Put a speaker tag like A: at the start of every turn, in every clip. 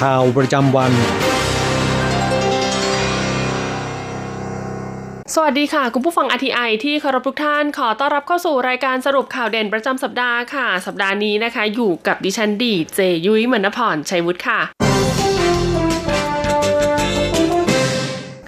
A: ข่าวประจำวัน
B: สวัสดีค่ะ คุณผู้ฟังทีไอที่เคารพทุกท่าน ขอต้อนรับเข้าสู่รายการสรุปข่าวเด่นประจำสัปดาห์ค่ะ สัปดาห์นี้นะคะ อยู่กับดิฉันดีเจยุ้ยมณพรชัยวุฒิค่ะ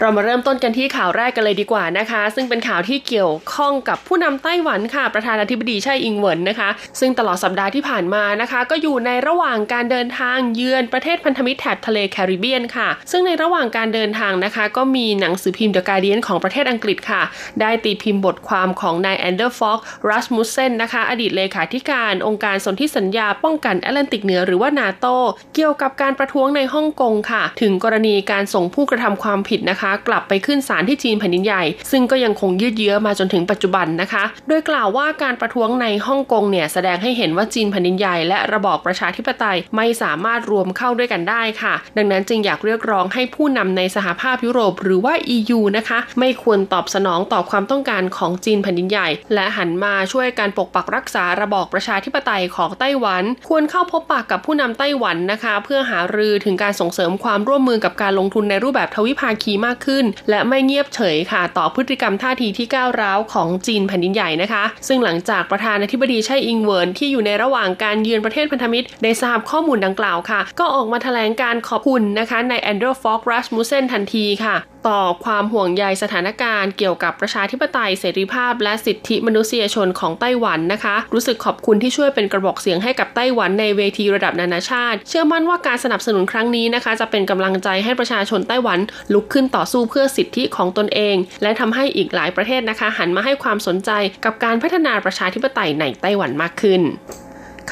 B: เรามาเริ่มต้นกันที่ข่าวแรกกันเลยดีกว่านะคะ ซึ่งเป็นข่าวที่เกี่ยวข้องกับผู้นำไต้หวันค่ะ ประธานาธิบดีไช่อิงเหวินนะคะ ซึ่งตลอดสัปดาห์ที่ผ่านมานะคะ ก็อยู่ในระหว่างการเดินทางเยือนประเทศพันธมิตรแถบทะเลแคริบเบียนค่ะ ซึ่งในระหว่างการเดินทางนะคะ ก็มีหนังสือพิมพ์ The Guardian ของประเทศอังกฤษค่ะ ได้ตีพิมพ์บทความของนายแอนเดอร์สฟอกรัสมุสเซนนะคะ อดีตเลขาธิการองค์การสนธิสัญญาป้องกันแอตแลนติกเหนือหรือว่านาโตเกี่ยวกับการประท้วงในฮ่องกงค่ะ ถึงกรณีการส่งผู้กระทำความผิดนะคะกลับไปขึ้นศาลที่จีนแผ่นดินใหญ่ ซึ่งก็ยังคงยืดเยื้อมาจนถึงปัจจุบันนะคะ โดยกล่าวว่าการประท้วงในฮ่องกงเนี่ยแสดงให้เห็นว่าจีนแผ่นดินใหญ่และระบอบประชาธิปไตยไม่สามารถรวมเข้าด้วยกันได้ค่ะ ดังนั้นจึงอยากเรียกร้องให้ผู้นำในสหภาพยุโรปหรือว่า EU นะคะ ไม่ควรตอบสนองต่อความต้องการของจีนแผ่นดินใหญ่ และหันมาช่วยการปกปักรักษาระบอบประชาธิปไตยของไต้หวัน ควรเข้าพบปะกับผู้นำไต้หวันนะคะ เพื่อหารือถึงการส่งเสริมความร่วมมือกับการลงทุนในรูปแบบทวิภาคีมากขึ้น และไม่เงียบเฉยค่ะ ต่อพฤติกรรมท่าทีที่ก้าวร้าวของจีนแผ่นดินใหญ่นะคะ ซึ่งหลังจากประธานาธิบดีไช่อิงเวินที่อยู่ในระหว่างการเยือนประเทศพันธมิตร ได้ทราบข้อมูลดังกล่าวค่ะ ก็ออกมาแถลงการณ์ขอบคุณนะคะนายแอนเดอร์สฟอกรัสมุสเซนทันทีค่ะต่อความห่วงใยสถานการณ์เกี่ยวกับประชาธิปไตยเสรีภาพ และสิทธิมนุษยชนของไต้หวันนะคะ รู้สึกขอบคุณที่ช่วยเป็นกระบอกเสียงให้กับไต้หวันในเวทีระดับนานาชาติ เชื่อมั่นว่าการสนับสนุนครั้งนี้นะคะ จะเป็นกำลังใจให้ประชาชนไต้หวัน ลุกขึ้นต่อสู้เพื่อสิทธิของตนเอง และทำให้อีกหลายประเทศนะคะ หันมาให้ความสนใจกับการพัฒนาประชาธิปไตยในไต้หวันมากขึ้น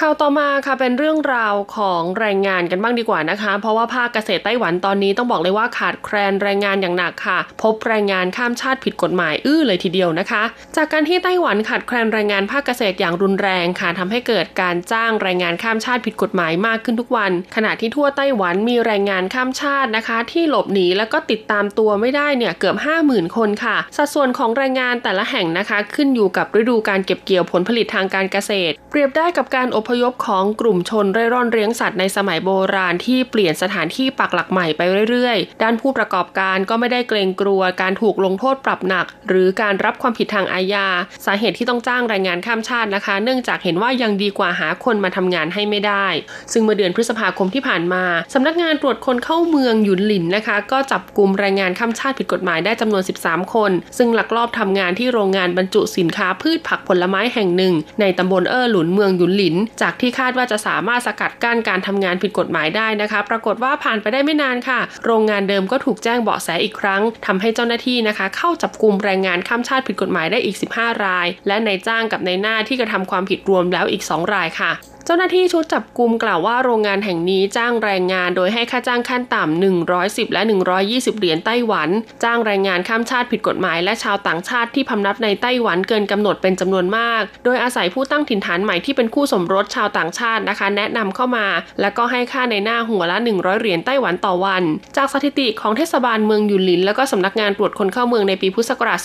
B: ข่าวต่อมาค่ะเป็นเรื่องราวของแรงงานกันบ้างดีกว่านะคะ เพราะว่าภาคเกษตรไต้หวันตอนนี้ต้องบอกเลยว่าขาดแคลนแรงงานอย่างหนักค่ะ พบแรงงานข้ามชาติผิดกฎหมายอื้อเลยทีเดียวนะคะ จากการที่ไต้หวันขาดแคลนแรงงานภาคเกษตรอย่างรุนแรงค่ะทำให้เกิดการจ้างแรงงานข้ามชาติผิดกฎหมายมากขึ้นทุกวัน ขณะที่ทั่วไต้หวันมีแรงงานข้ามชาตินะคะ ที่หลบหนีแล้วก็ติดตามตัวไม่ได้เนี่ยเกือบ 50,000 คนค่ะ สัดส่วนของแรงงานแต่ละแห่งนะคะ ขึ้นอยู่กับฤดูการเก็บเกี่ยวผลผลิตทางการเกษตร เปรียบได้กับการอบพยพของกลุ่มชนเร่ร่อนเลี้ยงสัตว์ในสมัยโบราณที่เปลี่ยนสถานที่ปักหลักใหม่ไปเรื่อยๆ ด้านผู้ประกอบการก็ไม่ได้เกรงกลัวการถูกลงโทษปรับหนัก หรือการรับความผิดทางอาญา สาเหตุที่ต้องจ้างแรงงานข้ามชาตินะคะ เนื่องจากเห็นว่ายังดีกว่าหาคนมาทำงานให้ไม่ได้ ซึ่งเมื่อเดือนพฤษภาคมที่ผ่านมาสำนักงานตรวจคนเข้าเมืองหยุนหลินนะคะ ก็จับกลุ่มแรงงานข้ามชาติผิดกฎหมายได้จำนวน 13 คน ซึ่งลักลอบทำงานที่โรงงานบรรจุสินค้าพืชผักผลไม้แห่งหนึ่ง ในตำบลเอ้อหลุนเมืองหยุนหลินจากที่คาดว่าจะสามารถสกัดกั้นการทำงานผิดกฎหมายได้นะคะ ปรากฏว่าผ่านไปได้ไม่นานค่ะ โรงงานเดิมก็ถูกแจ้งเบาะแสอีกครั้งทำให้เจ้าหน้าที่นะคะ เข้าจับกลุ่มแรงงานข้ามชาติผิดกฎหมายได้อีก 15 ราย และนายจ้างกับนายหน้าที่กระทำความผิดรวมแล้วอีก 2 รายค่ะ เจ้าหน้าที่ชุดจับกลุ่มกล่าวว่าโรงงานแห่งนี้จ้างแรงงานโดยให้ค่าจ้างขั้นต่ำ 110 และ 120 เหรียญไต้หวัน จ้างแรงงานข้ามชาติผิดกฎหมายและชาวต่างชาติที่พำนักในไต้หวันเกินกำหนดเป็นจำนวนมาก โดยอาศัยผู้ตั้งถิ่นฐานใหม่ที่เป็นคู่สมรสชาวต่างชาตินะคะ แนะนำเข้ามา แล้วก็ให้ค่าในหน้าหัวละ 100 เหรียญไต้หวันต่อวัน จากสถิติของเทศบาลเมืองยุนหลิน แล้วก็สำนักงานตรวจคนเข้าเมืองในปีพุทธศักราช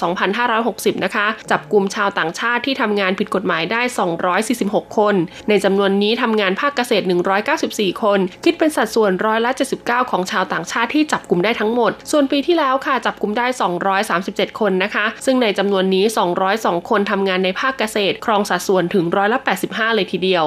B: 2560 นะคะ จับกลุ่มชาวต่างชาติที่ทำงานผิดกฎหมายได้ 246 คน ในจำนวนนี้ทำงานภาคเกษตร 194 คน คิดเป็นสัดส่วนร้อยละ79 ของชาวต่างชาติที่จับกลุ่มได้ทั้งหมด ส่วนปีที่แล้วค่ะจับกลุ่มได้ 237 คนนะคะ ซึ่งในจำนวนนี้ 202 คนทำงานในภาคเกษตร ครองสัดส่วนถึงร้อยละ85 เลยทีเดียว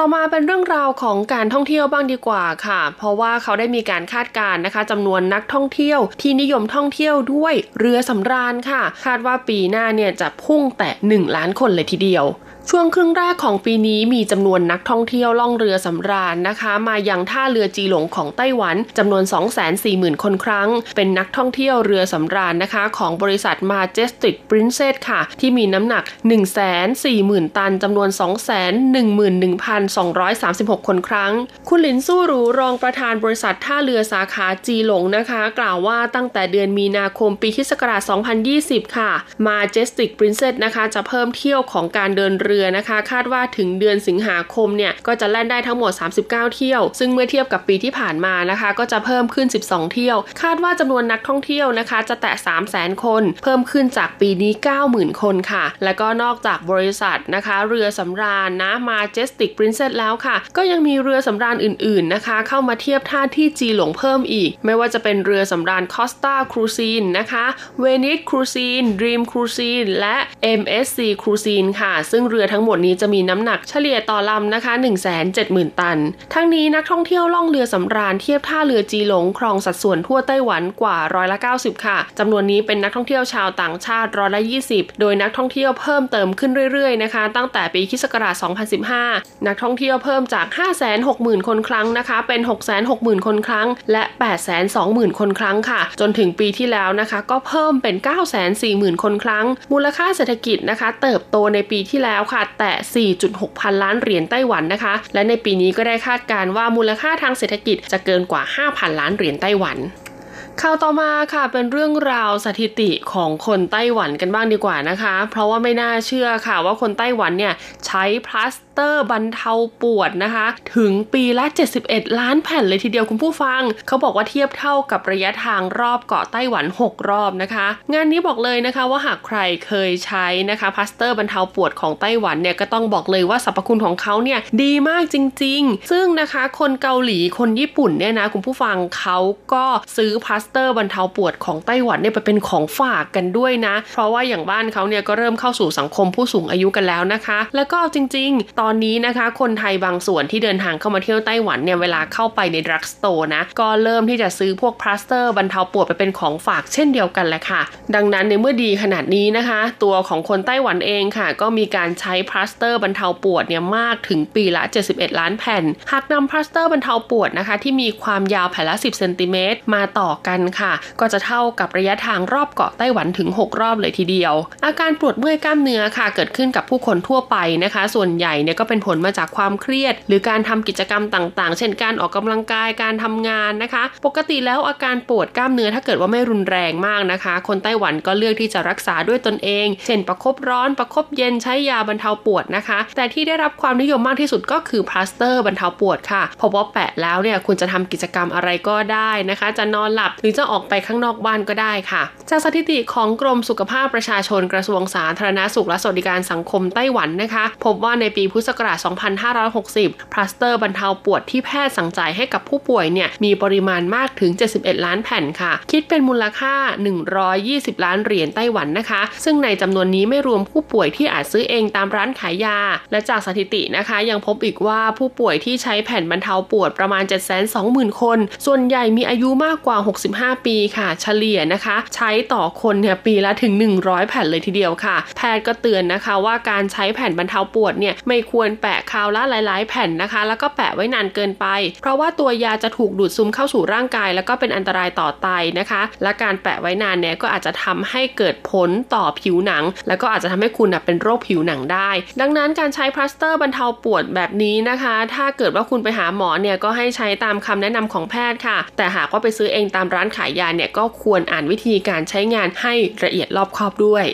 B: ต่อมาเป็นเรื่องราวของการท่องเที่ยวบ้างดีกว่าค่ะ เพราะว่าเขาได้มีการคาดการณ์นะคะจำนวนนักท่องเที่ยวที่นิยมท่องเที่ยวด้วยเรือสำราญค่ะ คาดว่าปีหน้าเนี่ยจะพุ่งแต่ 1 ล้านคนเลยทีเดียว ช่วงครึ่งแรกของปีนี้มีจำนวนนักท่องเที่ยวล่องเรือสำราญนะคะ มายังท่าเรือจีหลงของไต้หวันจำนวน 240,000 คนครั้ง เป็นนักท่องเที่ยวเรือสำราญนะคะ ของบริษัท Majestic Princess ค่ะ ที่มีน้ำหนัก 140,000 ตันจำนวน 211,236 คนครั้ง คุณหลินสู้หรูรองประธานบริษัทท่าเรือสาขาจีหลงนะคะ กล่าวว่าตั้งแต่เดือนมีนาคมปีคศ2020 ค่ะ Majestic Princess นะคะจะเพิ่มเที่ยวของการเดินเรือรือนะคะ คาดว่าถึงเดือนสิงหาคมเนี่ยก็จะแล่นได้ทั้งหมด 39 เที่ยว ซึ่งเมื่อเทียบกับปีที่ผ่านมานะคะ ก็จะเพิ่มขึ้น 12 เที่ยว คาดว่าจำนวนนักท่องเที่ยวนะคะ จะแตะ 3 0 0 0 0 0 คน เพิ่มขึ้นจากปีนี้ 90,000 คนค่ะ แล้วก็นอกจากบริษัทนะคะ เรือสำราญนะ Majestic Princess แล้วค่ะ ก็ยังมีเรือสำราญอื่นๆนะคะ เข้ามาเทียบท่าที่จีหลงเพิ่มอีก ไม่ว่าจะเป็นเรือสำราญ Costa Cruisine นะคะ Venice Cruisine Dream Cruisine และ MSC Cruisine ค่ะ ซึ่งเรือทั้งหมดนี้จะมีน้ำหนักเฉลี่ยต่อลำนะคะ170,000 ตัน ทั้งนี้นักท่องเที่ยวล่องเรือสำราญเทียบท่าเรือจีหลงครองสัดส่วนทั่วไต้หวันกว่าร้อยละ90 ค่ะจำนวนนี้เป็นนักท่องเที่ยวชาวต่างชาติร้อยละ20 โดยนักท่องเที่ยวเพิ่มเติมขึ้นเรื่อยๆนะคะ ตั้งแต่ปีคศ2015 นักท่องเที่ยวเพิ่มจาก 560,000 คนครั้งนะคะ เป็น 660,000 คนครั้ง และ 820,000 คนครั้งค่ะ จนถึงปีที่แล้วนะคะ ก็เพิ่มเป็น 940,000 คนครั้ง มูลค่าเศรษฐกิจนะคะ เติบโตในปีที่แล้วค่ะแต่ 4.6 พันล้านเหรียญไต้หวันนะคะ และในปีนี้ก็ได้คาดการว่ามูลค่าทางเศรษฐกิจจะเกินกว่า 5,000 ล้านเหรียญไต้หวัน ข่าวต่อมาค่ะเป็นเรื่องราวสถิติของคนไต้หวันกันบ้างดีกว่านะคะ เพราะว่าไม่น่าเชื่อค่ะว่าคนไต้หวันเนี่ยใช้พลาสเตอร์บรรเทาปวดนะคะ ถึงปีละ 71 ล้านแผ่นเลยทีเดียวคุณผู้ฟัง เขาบอกว่าเทียบเท่ากับระยะทางรอบเกาะไต้หวัน 6 รอบนะคะ งานนี้บอกเลยนะคะว่าหากใครเคยใช้นะคะพลาสเตอร์บรรเทาปวดของไต้หวันเนี่ยก็ต้องบอกเลยว่าสรรพคุณของเขาเนี่ยดีมากจริง ๆ ซึ่งนะคะคนเกาหลีคนญี่ปุ่นเนี่ยนะคุณผู้ฟังเขาก็ซื้อพลาสเตอร์บรรเทาปวดของไต้หวันเนี่ยไปเป็นของฝากกันด้วยนะ เพราะว่าอย่างบ้านเขาเนี่ยก็เริ่มเข้าสู่สังคมผู้สูงอายุกันแล้วนะคะ แล้วก็จริง ๆ ตอนนี้นะคะ คนไทยบางส่วนที่เดินทางเข้ามาเที่ยวไต้หวันเนี่ยเวลาเข้าไปใน drugstore นะก็เริ่มที่จะซื้อพวกพลาสเตอร์บรรเทาปวดไปเป็นของฝากเช่นเดียวกันแหละค่ะ ดังนั้นในเมื่อดีขนาดนี้นะคะ ตัวของคนไต้หวันเองค่ะ ก็มีการใช้พลาสเตอร์บรรเทาปวดเนี่ยมากถึงปีละ 71 ล้านแผ่น หากนำพลาสเตอร์บรรเทาปวดนะคะ ที่มีความยาวแผ่นละ 10 เซนติเมตรมาต่อกันค่ะ ก็จะเท่ากับระยะทางรอบเกาะไต้หวันถึง 6 รอบเลยทีเดียว อาการปวดเมื่อยกล้ามเนื้อค่ะ เกิดขึ้นกับผู้คนทั่วไปนะคะ ส่วนใหญ่เนี่ยก็เป็นผลมาจากความเครียด หรือการทำกิจกรรมต่างๆ เช่นการออกกำลังกายการทำงานนะคะ ปกติแล้วอาการปวดกล้ามเนื้อถ้าเกิดว่าไม่รุนแรงมากนะคะ คนไต้หวันก็เลือกที่จะรักษาด้วยตนเอง เช่นประครบร้อนประครบเย็นใช้ยาบรรเทาปวดนะคะ แต่ที่ได้รับความนิยมมากที่สุดก็คือพลาสเตอร์บรรเทาปวดค่ะเพราะว่าแปะแล้วเนี่ยคุณจะทำกิจกรรมอะไรก็ได้นะคะ จะนอนหลับหรือจะออกไปข้างนอกบ้านก็ได้ค่ะ จากสถิติของกรมสุขภาพประชาชนกระทรวงสาธารณาสุขและสวัสดิการสังคมไต้หวันนะคะ พบว่าในปีพุทธศักราช 2560 พลาสเตอร์บรรเทาปวดที่แพทย์สั่งจ่ายให้กับผู้ป่วยเนี่ยมีปริมาณมากถึง 71 ล้านแผ่นค่ะ คิดเป็นมูลค่า 120 ล้านเหรียญไต้หวันนะคะ ซึ่งในจำนวนนี้ไม่รวมผู้ป่วยที่อาจซื้อเองตามร้านขายยา และจากสถิตินะคะ ยังพบอีกว่าผู้ป่วยที่ใช้แผ่นบรรเทาปวดประมาณ 720,000 คน ส่วนใหญ่มีอายุมากกว่า 60 65 ปีค่ะ เฉลี่ยนะคะ ใช้ต่อคนเนี่ยปีละถึง 100 แผ่นเลยทีเดียวค่ะ แพทย์ก็เตือนนะคะว่าการใช้แผ่นบรรเทาปวดเนี่ยไม่ควรแปะคราวละหลาย ๆ แผ่นนะคะ แล้วก็แปะไว้นานเกินไป เพราะว่าตัวยาจะถูกดูดซึมเข้าสู่ร่างกาย แล้วก็เป็นอันตรายต่อไตนะคะ และการแปะไว้นานเนี่ยก็อาจจะทำให้เกิดผลต่อผิวหนัง แล้วก็อาจจะทำให้คุณเป็นโรคผิวหนังได้ ดังนั้นการใช้พลาสเตอร์บรรเทาปวดแบบนี้นะคะ ถ้าเกิดว่าคุณไปหาหมอเนี่ยก็ให้ใช้ตามคำแนะนำของแพทย์ค่ะ แต่หากว่าไปซื้อเองตามร้านขายยาเนี่ยก็ควรอ่านวิธีการใช้งานให้ละเอียดรอบคอบด้วย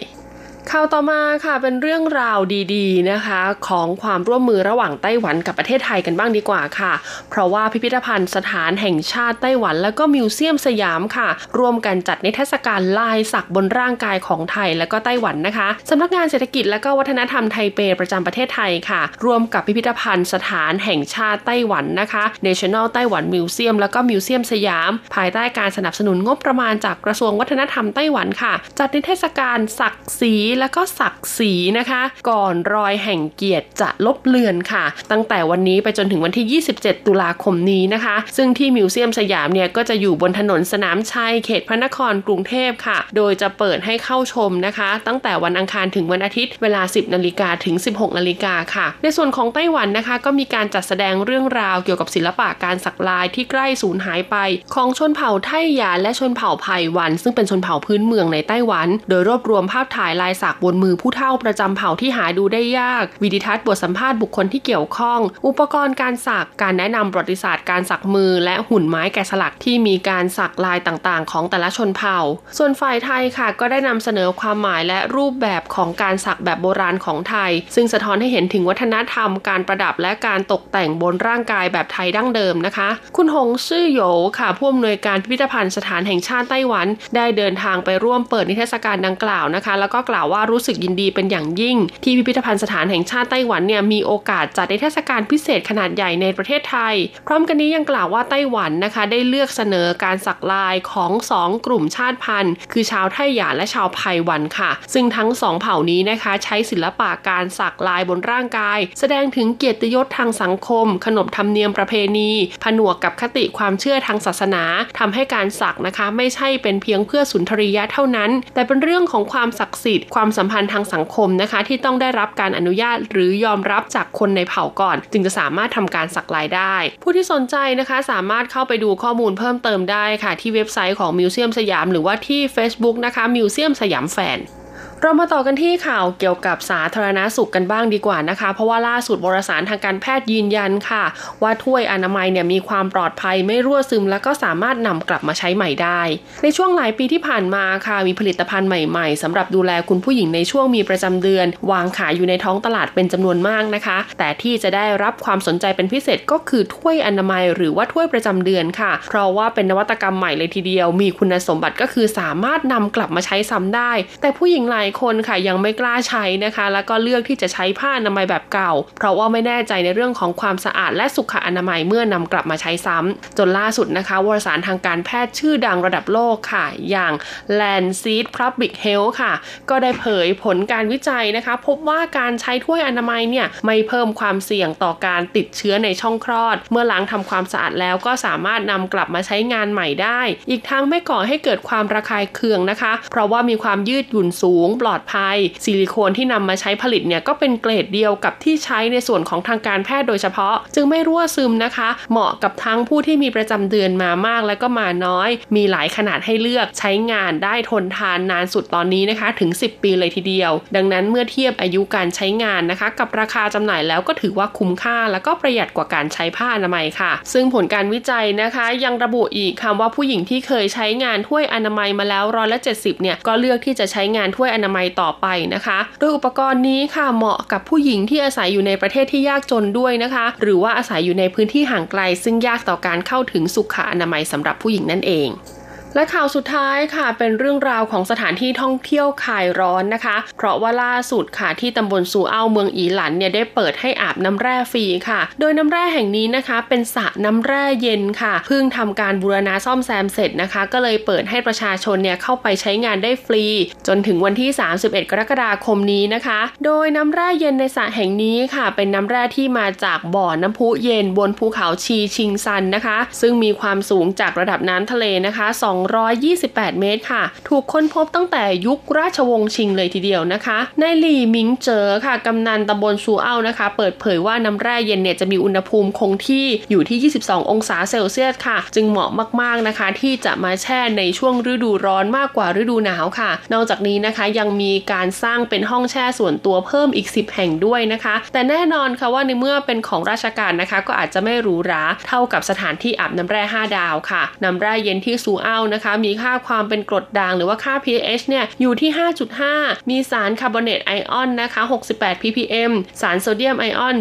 B: ข่าวต่อมาค่ะเป็นเรื่องราวดีๆนะคะของความร่วมมือระหว่างไต้หวันกับประเทศไทยกันบ้างดีกว่าค่ะ เพราะว่าพิพิธภัณฑ์สถานแห่งชาติไต้หวัน และก็มิวเซียมสยามค่ะ ร่วมกันจัดนิทรรศการลายสักบนร่างกายของไทยและก็ไต้หวันนะคะสำนักงานเศรษฐกิจและก็วัฒนธรรมไทเปประจำประเทศไทยค่ะ ร่วมกับพิพิธภัณฑ์สถานแห่งชาติไต้หวันนะคะ National ไต้หวันมิวเซียมและก็มิวเซียมสยาม ภายใต้การสนับสนุนงบประมาณจากกระทรวงวัฒนธรรมไต้หวันค่ะ จัดนิทรรศการสักสีและก็ศักดิ์ศรีนะคะ ก่อนรอยแห่งเกียรติจะลบเลือนค่ะ ตั้งแต่วันนี้ไปจนถึงวันที่ 27 ตุลาคมนี้นะคะ ซึ่งที่มิวเซียมสยามเนี่ยก็จะอยู่บนถนนสนามชัยเขตพระนครกรุงเทพค่ะ โดยจะเปิดให้เข้าชมนะคะ ตั้งแต่วันอังคารถึงวันอาทิตย์เวลา 10 นาฬิกาถึง 16 นาฬิกาค่ะ ในส่วนของไต้หวันนะคะก็มีการจัดแสดงเรื่องราวเกี่ยวกับศิลปะการสักลายที่ใกล้สูญหายไป ของชนเผ่าไทหยานและชนเผ่าไผ่หวัน ซึ่งเป็นชนเผ่าพื้นเมืองในไต้หวัน โดยรวบรวมภาพถ่ายลายักบนมือผู้เฒ่าประจำเผ่าที่หาดูได้ยาก วิดิทัศน์บทสัมภาษณ์บุคคลที่เกี่ยวข้อง อุปกรณ์การสักการแนะนำประวัติศาสตร์การสักมือ และหุ่นไม้แกะสลักที่มีการสักลายต่างๆ ของแต่ละชนเผ่า ส่วนฝ่ายไทยค่ะก็ได้นำเสนอความหมายและรูปแบบของการสักแบบโบราณของไทย ซึ่งสะท้อนให้เห็นถึงวัฒนธรรม การประดับและการตกแต่งบนร่างกายแบบไทยดั้งเดิมนะคะ คุณหงซื่อโยค่ะผู้อำนวยการพิพิธภัณฑ์สถานแห่งชาติไต้หวัน ได้เดินทางไปร่วมเปิดนิทรรศการดังกล่าวนะคะ แล้วก็กล่าวว่าว่ารู้สึกยินดีเป็นอย่างยิ่ง ที่พิพิธภัณฑ์สถานแห่งชาติไต้หวันเนี่ยมีโอกาสจัดนิทศการพิเศษขนาดใหญ่ในประเทศไทย พร้อมกันนี้ยังกล่าวว่าไต้หวันนะคะ ได้เลือกเสนอการสักลายของสองกลุ่มชาติพันธุ์ คือชาวไทหยานและชาวไพวันค่ะ ซึ่งทั้งสองเผ่านี้นะคะ ใช้ศิลปะการสักลายบนร่างกาย แสดงถึงเกียรติยศทางสังคม ขนบธรรมเนียมประเพณี ผนวกกับคติความเชื่อทางศาสนาทำให้การสักนะคะ ไม่ใช่เป็นเพียงเพื่อสุนทรียะเท่านั้น แต่เป็นเรื่องของความศักดิ์สิทธิ์ความความสัมพันธ์ทางสังคมนะคะ ที่ต้องได้รับการอนุญาตหรือยอมรับจากคนในเผ่าก่อน จึงจะสามารถทำการสักลายได้ ผู้ที่สนใจนะคะสามารถเข้าไปดูข้อมูลเพิ่มเติมได้ค่ะ ที่เว็บไซต์ของมิวเซียมสยาม หรือว่าที่ Facebook นะคะมิวเซียมสยามแฟน เรามาต่อกันที่ข่าวเกี่ยวกับสาธารณาสุขกันบ้างดีกว่านะคะ เพราะว่าล่าสุดวรสารทางการแพทย์ยืนยันค่ะ ว่าถ้วยอนามัยเนี่ยมีความปลอดภัยไม่รั่วซึม แล้วก็สามารถนำกลับมาใช้ใหม่ได้ ในช่วงหลายปีที่ผ่านมาค่ะมีผลิตภัณฑ์ใหม่ๆสำหรับดูแลคุณผู้หญิงในช่วงมีประจำเดือน วางขายอยู่ในท้องตลาดเป็นจำนวนมากนะคะ แต่ที่จะได้รับความสนใจเป็นพิเศษก็คือถ้วยอนามัย หรือว่าถ้วยประจำเดือนค่ะ เพราะว่าเป็นนวัตกรรมใหม่เลยทีเดียว มีคุณสมบัติก็คือสามารถนำกลับมาใช้ซ้ำได้ แต่ผู้หญิงหลายคนค่ะยังไม่กล้าใช้นะคะ แล้วก็เลือกที่จะใช้ผ้าอนามัยแบบเก่า เพราะว่าไม่แน่ใจในเรื่องของความสะอาดและสุขอนามัยเมื่อนำกลับมาใช้ซ้ำจนล่าสุดนะคะวารสารทางการแพทย์ชื่อดังระดับโลกค่ะ อย่าง Lancet Public Health ค่ะ ก็ได้เผยผลการวิจัยนะคะ พบว่าการใช้ถ้วยอนามัยเนี่ยไม่เพิ่มความเสี่ยงต่อการติดเชื้อในช่องคลอด เมื่อล้างทำความสะอาดแล้วก็สามารถนำกลับมาใช้งานใหม่ได้ อีกทั้งไม่ก่อให้เกิดความระคายเคืองนะคะ เพราะว่ามีความยืดหยุ่นสูงปลอดภัย ซิลิโคนที่นำมาใช้ผลิตเนี่ยก็เป็นเกรดเดียวกับที่ใช้ในส่วนของทางการแพทย์โดยเฉพาะ จึงไม่รั่วซึมนะคะ เหมาะกับทั้งผู้ที่มีประจำเดือนมามากและก็มาน้อย มีหลายขนาดให้เลือกใช้งานได้ทนทานนานสุดตอนนี้นะคะถึง 10 ปีเลยทีเดียว ดังนั้นเมื่อเทียบอายุการใช้งานนะคะ กับราคาจำหน่ายแล้วก็ถือว่าคุ้มค่า แล้วก็ประหยัดกว่าการใช้ผ้าอนามัยค่ะ ซึ่งผลการวิจัยนะคะ ยังระบุอีกคำว่าผู้หญิงที่เคยใช้งานถ้วยอนามัยมาแล้วร้อยละ70เนี่ยก็เลือกที่จะใช้งานถ้วยอนามัยต่อไปนะคะ โดยอุปกรณ์นี้ค่ะเหมาะกับผู้หญิงที่อาศัยอยู่ในประเทศที่ยากจนด้วยนะคะ หรือว่าอาศัยอยู่ในพื้นที่ห่างไกล ซึ่งยากต่อการเข้าถึงสุขอนามัยสำหรับผู้หญิงนั่นเอง และข่าวสุดท้ายค่ะเป็นเรื่องราวของสถานที่ท่องเที่ยวคลายร้อนนะคะ เพราะว่าล่าสุดค่ะที่ตำบลซูเอ้าเมืองอีหลันเนี่ยได้เปิดให้อาบน้ำแร่ฟรีค่ะ โดยน้ำแร่แห่งนี้นะคะ เป็นสระน้ำแร่เย็นค่ะเพิ่งทำการบูรณาซ่อมแซมเสร็จนะคะ ก็เลยเปิดให้ประชาชนเนี่ยเข้าไปใช้งานได้ฟรี จนถึงวันที่ 31 กรกฎาคมนี้นะคะ โดยน้ำแร่เย็นในสระแห่งนี้ค่ะ เป็นน้ำแร่ที่มาจากบ่อน้ำพุเย็นบนภูเขาชีชิงซันนะคะ ซึ่งมีความสูงจากระดับน้ำทะเลนะคะ2 228 เมตรค่ะ ถูกค้นพบตั้งแต่ยุคราชวงศ์ชิงเลยทีเดียวนะคะนายหลี่มิงเจอค่ะกำนันตำบลซูเอ้านะคะ เปิดเผยว่าน้ำแร่เย็นเนี่ยจะมีอุณหภูมิคงที่อยู่ที่ 22 องศาเซลเซียสค่ะ จึงเหมาะมากๆนะคะ ที่จะมาแช่ในช่วงฤดูร้อนมากกว่าฤดูหนาวค่ะ นอกจากนี้นะคะยังมีการสร้างเป็นห้องแช่ส่วนตัวเพิ่มอีก 10 แห่งด้วยนะคะ แต่แน่นอนค่ะว่าในเมื่อเป็นของราชการนะคะ ก็อาจจะไม่หรูหราเท่ากับสถานที่อาบน้ำแร่ 5 ดาวค่ะน้ำแร่เย็นที่ซูเอ้านะคะ มีค่าความความเป็นกรดด่างหรือว่าค่า pH เนี่ยอยู่ที่ 5.5 มีสารคาร์บอเนตไอออนนะคะ 68 ppm สารโซเดียมไอออน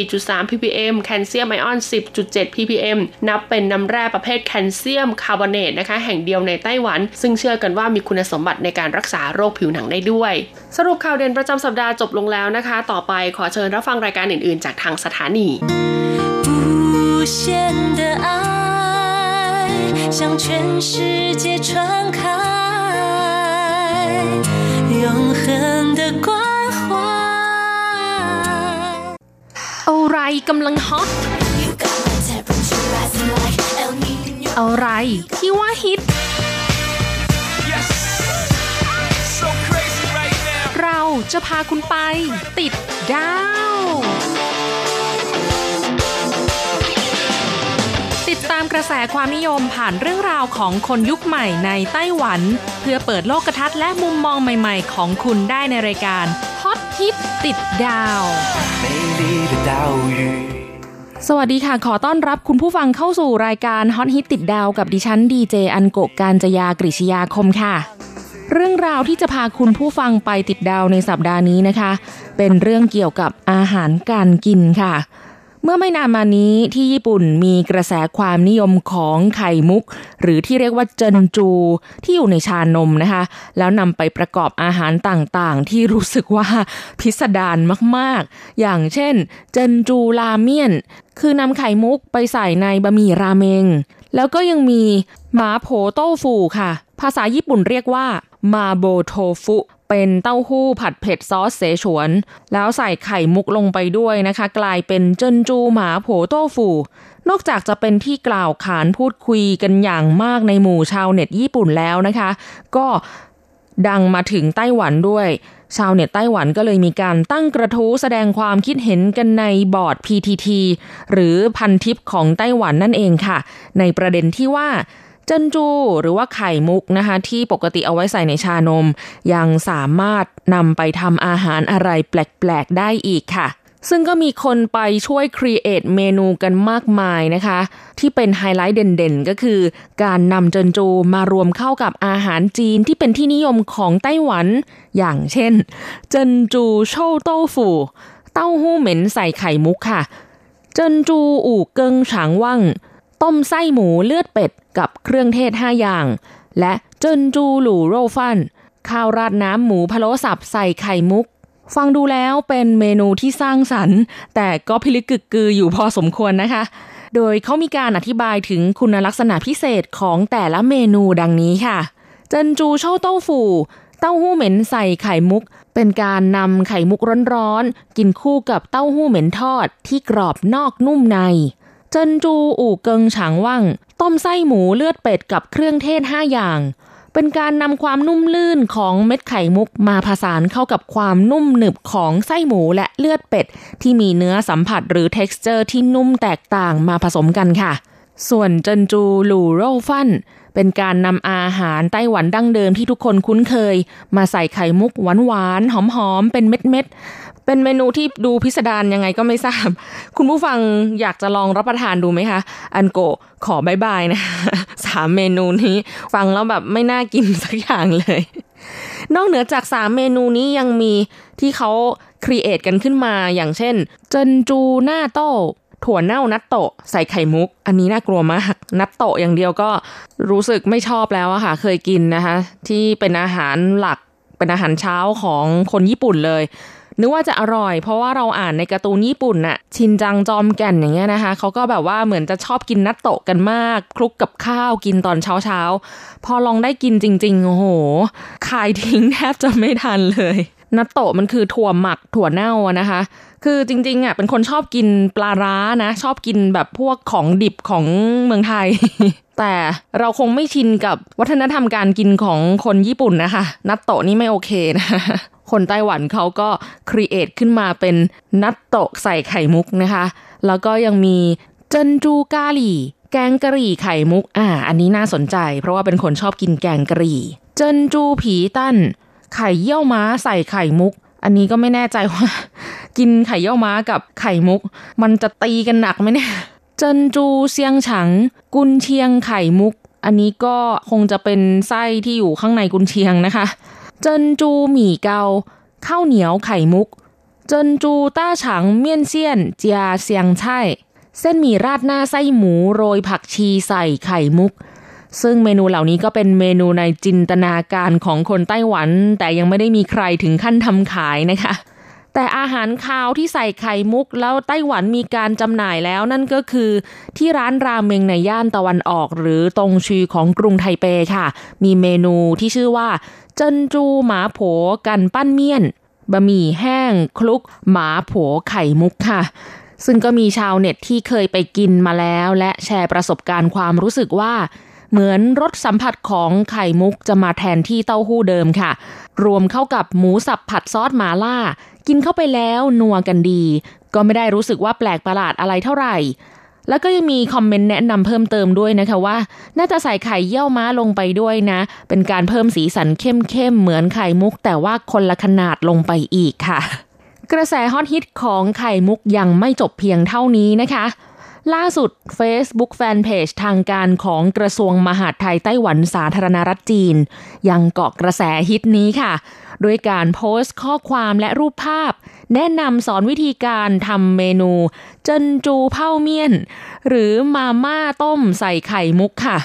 B: 14.3 ppm แคลเซียมไอออน 10.7 ppm นับเป็นน้ำแร่ประเภทแคลเซียมคาร์บอเนตนะคะ แห่งเดียวในไต้หวัน ซึ่งเชื่อกันว่ามีคุณสมบัติในการรักษาโรคผิวหนังได้ด้วย สรุปข่าวเด่นประจำสัปดาห์จบลงแล้วนะคะ ต่อไปขอเชิญรับฟังรายการอื่นๆ จากทางสถานี 向全世界传开。
C: 永恒的关怀。
D: อะไรกำลังฮอต
C: You got my temperature rising like El Nino.
D: อะไรที่ว่าฮิต
E: Yes, so crazy right now.
D: เราจะพาคุณไป ติดดาว ตามกระแสความนิยมผ่านเรื่องราวของคนยุคใหม่ในไต้หวัน เพื่อเปิดโลกทัศน์และมุมมองใหม่ๆ ของคุณได้ในรายการฮอตฮิตติดดาวสวัสดีค่ะ ขอต้อนรับคุณผู้ฟังเข้าสู่รายการฮอตฮิตติดดาวกับดิฉันดีเจอันโกการจยากริชยาคมค่ะ เรื่องราวที่จะพาคุณผู้ฟังไปติดดาวในสัปดาห์นี้นะคะ เป็นเรื่องเกี่ยวกับอาหารการกินค่ะ เมื่อไม่นานมานี้ที่ญี่ปุ่นมีกระแสความนิยมของไข่มุก หรือที่เรียกว่าเจนจูที่อยู่ในชานมนะคะ แล้วนำไปประกอบอาหารต่างๆ ที่รู้สึกว่าพิสดารมากๆ อย่างเช่น เจนจูราเมียน คือนำไข่มุกไปใส่ในบะหมี่ราเมง แล้วก็ยังมีหมาโผโต้ฟูค่ะ ภาษาญี่ปุ่นเรียกว่ามาโบโทฟุ เป็นเต้าหู้ผัดเผ็ดซอสเสฉวน แล้วใส่ไข่มุกลงไปด้วยนะคะ กลายเป็นเจินจูหมาโผโต้ฟูนอกจากจะเป็นที่กล่าวขานพูดคุยกันอย่างมากในหมู่ชาวเน็ตญี่ปุ่นแล้วนะคะ ก็ดังมาถึงไต้หวันด้วย ชาวเน็ตไต้หวันก็เลยมีการตั้งกระทู้แสดงความคิดเห็นกันในบอร์ด PTT หรือพันทิปของไต้หวันนั่นเองค่ะ ในประเด็นที่ว่า เจนจูหรือว่าไข่มุกนะคะ ที่ปกติเอาไว้ใส่ในชานม ยังสามารถนำไปทำอาหารอะไรแปลก ๆ ได้อีกค่ะ ซึ่งก็มีคนไปช่วย create เมนูกันมากมายนะคะ ที่เป็นไฮไลท์เด่นๆ ก็คือ การนำเจนจูมารวมเข้ากับอาหารจีนที่เป็นที่นิยมของไต้หวัน อย่างเช่น 珍珠臭豆腐 เต้าหู้เหม็นใส่ไข่มุกค่ะ 珍珠五更腸旺 ต้มไส้หมูเลือดเป็ด กับเครื่องเทศ 5 อย่าง และ 珍珠滷肉飯 ข้าวราดน้ำหมูพะโล้สับใส่ไข่มุก ฟังดูแล้วเป็นเมนูที่สร้างสรรค์ แต่ก็พิลึกกึกกืออยู่พอสมควรนะคะ โดยเขามีการอธิบายถึงคุณลักษณะพิเศษของแต่ละเมนูดังนี้ค่ะ 珍珠臭豆腐 เต้าหู้เหม็นใส่ไข่มุก เป็นการนำไข่มุกร้อนๆ กินคู่กับเต้าหู้เหม็นทอดที่กรอบนอกนุ่มใน เจินจูอู่เกิงฉางว่าง ต้มไส้หมูเลือดเป็ดกับเครื่องเทศ 5 อย่าง เป็นการนำความนุ่มลื่นของเม็ดไข่มุกมาผสานเข้ากับความนุ่มหนึบของไส้หมูและเลือดเป็ด ที่มีเนื้อสัมผัสหรือ t e x t อร์ที่นุ่มแตกต่างมาผสมกันค่ะ ส่วนเจินจูหลู่โรฟันเป็นการนำอาหารไต้หวันดั้งเดิมที่ทุกคนคุ้นเคย มาใส่ไข่มุกหวานๆหอมๆเป็นเม็ดๆ เป็นเมนูที่ดูพิสดารยังไงก็ไม่ทราบ คุณผู้ฟังอยากจะลองรับประทานดูไหมคะ อันโกขอ bye bye นะสามเมนูนี้ฟังแล้วแบบไม่น่ากินสักอย่างเลย นอกเหนือจาก3เมนูนี้ยังมีที่เขา create กันขึ้นมาอย่างเช่น 珍珠納豆ถั่วเน่านัตโตะใส่ไข่มุก อันนี้น่ากลัวมาก นัตโตะอย่างเดียวก็รู้สึกไม่ชอบแล้วอะค่ะ เคยกินนะคะ ที่เป็นอาหารหลักเป็นอาหารเช้าของคนญี่ปุ่นเลย นึกว่าจะอร่อย เพราะว่าเราอ่านในการ์ตูนญี่ปุ่นน่ะชินจังจอมแก่นอย่างเงี้ยนะคะเขาก็แบบว่าเหมือนจะชอบกินนัตโตะกันมาก คลุกกับข้าวกินตอนเช้าเช้าๆพอลองได้กินจริงๆโอ้โหคายทิ้งแทบจะไม่ทันเลยนัตโตะมันคือถั่วหมักถั่วเน่านะคะ คือจริงๆอะเป็นคนชอบกินปลาร้านะ ชอบกินแบบพวกของดิบของเมืองไทย แต่เราคงไม่ชินกับวัฒนธรรมการกินของคนญี่ปุ่นนะคะ นัตโตะนี่ไม่โอเคนะ คนไต้หวันเขาก็ครีเอทขึ้นมาเป็นนัตโตะใส่ไข่มุกนะคะ แล้วก็ยังมีเจนจูกาหลี่แกงกะหรี่ไข่มุก อ่า อันนี้น่าสนใจ เพราะว่าเป็นคนชอบกินแกงกะหรี่ เจนจูผีตั้น ไข่เยี่ยวม้าใส่ไข่มุก อันนี้ก็ไม่แน่ใจว่า กินไข่เยี่ยวม้ากับไข่มุก มันจะตีกันหนักไหมเนี่ย เจนจูเซียงฉัง กุนเชียงไข่มุก อันนี้ก็คงจะเป็นไส้ที่อยู่ข้างในกุนเชียงนะคะ เจินจูหมี่เกาข้าวเหนียวไข่มุก เจินจูต้าฉังเมี่ยนเซียนเจียเซียงไช่เส้นหมี่ราดหน้าไส้หมูโรยผักชีใส่ไข่มุก ซึ่งเมนูเหล่านี้ก็เป็นเมนูในจินตนาการของคนไต้หวัน แต่ยังไม่ได้มีใครถึงขั้นทำขายนะคะ แต่อาหารคาวที่ใส่ไข่มุก แล้วไต้หวันมีการจำหน่ายแล้วนั่นก็คือที่ร้านราเมงในย่านตะวันออก หรือตรงชีของกรุงไทเปค่ะ มีเมนูที่ชื่อว่า เจินจูหมาโผกันปั้นเมี่ยนบะหมี่แห้งคลุกหมาโผไข่มุกค่ะ ซึ่งก็มีชาวเน็ตที่เคยไปกินมาแล้ว และแชร์ประสบการณ์ความรู้สึกว่า เหมือนรสสัมผัสของไข่มุกจะมาแทนที่เต้าหู้เดิมค่ะ รวมเข้ากับหมูสับผัดซอสหมาล่า กินเข้าไปแล้วนัวกันดี ก็ไม่ได้รู้สึกว่าแปลกประหลาดอะไรเท่าไหร่ แล้วก็ยังมีคอมเมนต์แนะนำเพิ่มเติมด้วยนะคะว่า น่าจะใส่ไข่เยี่ยวม้าลงไปด้วยนะ เป็นการเพิ่มสีสันเข้มๆเหมือนไข่มุก แต่ว่าคนละขนาดลงไปอีกค่ะ กระแสฮอตฮิตของไข่มุกยังไม่จบเพียงเท่านี้นะคะล่าสุด Facebook Fanpage ทางการของกระทรวงมหาดไทยไต้หวันสาธารณรัฐจีน ยังเกาะกระแสฮิตนี้ค่ะด้วยการโพสต์ข้อความและรูปภาพ แนะนำสอนวิธีการทำเมนูเจินจูเผาเมี่ยน หรือมาม่าต้มใส่ไข่มุกค่ะ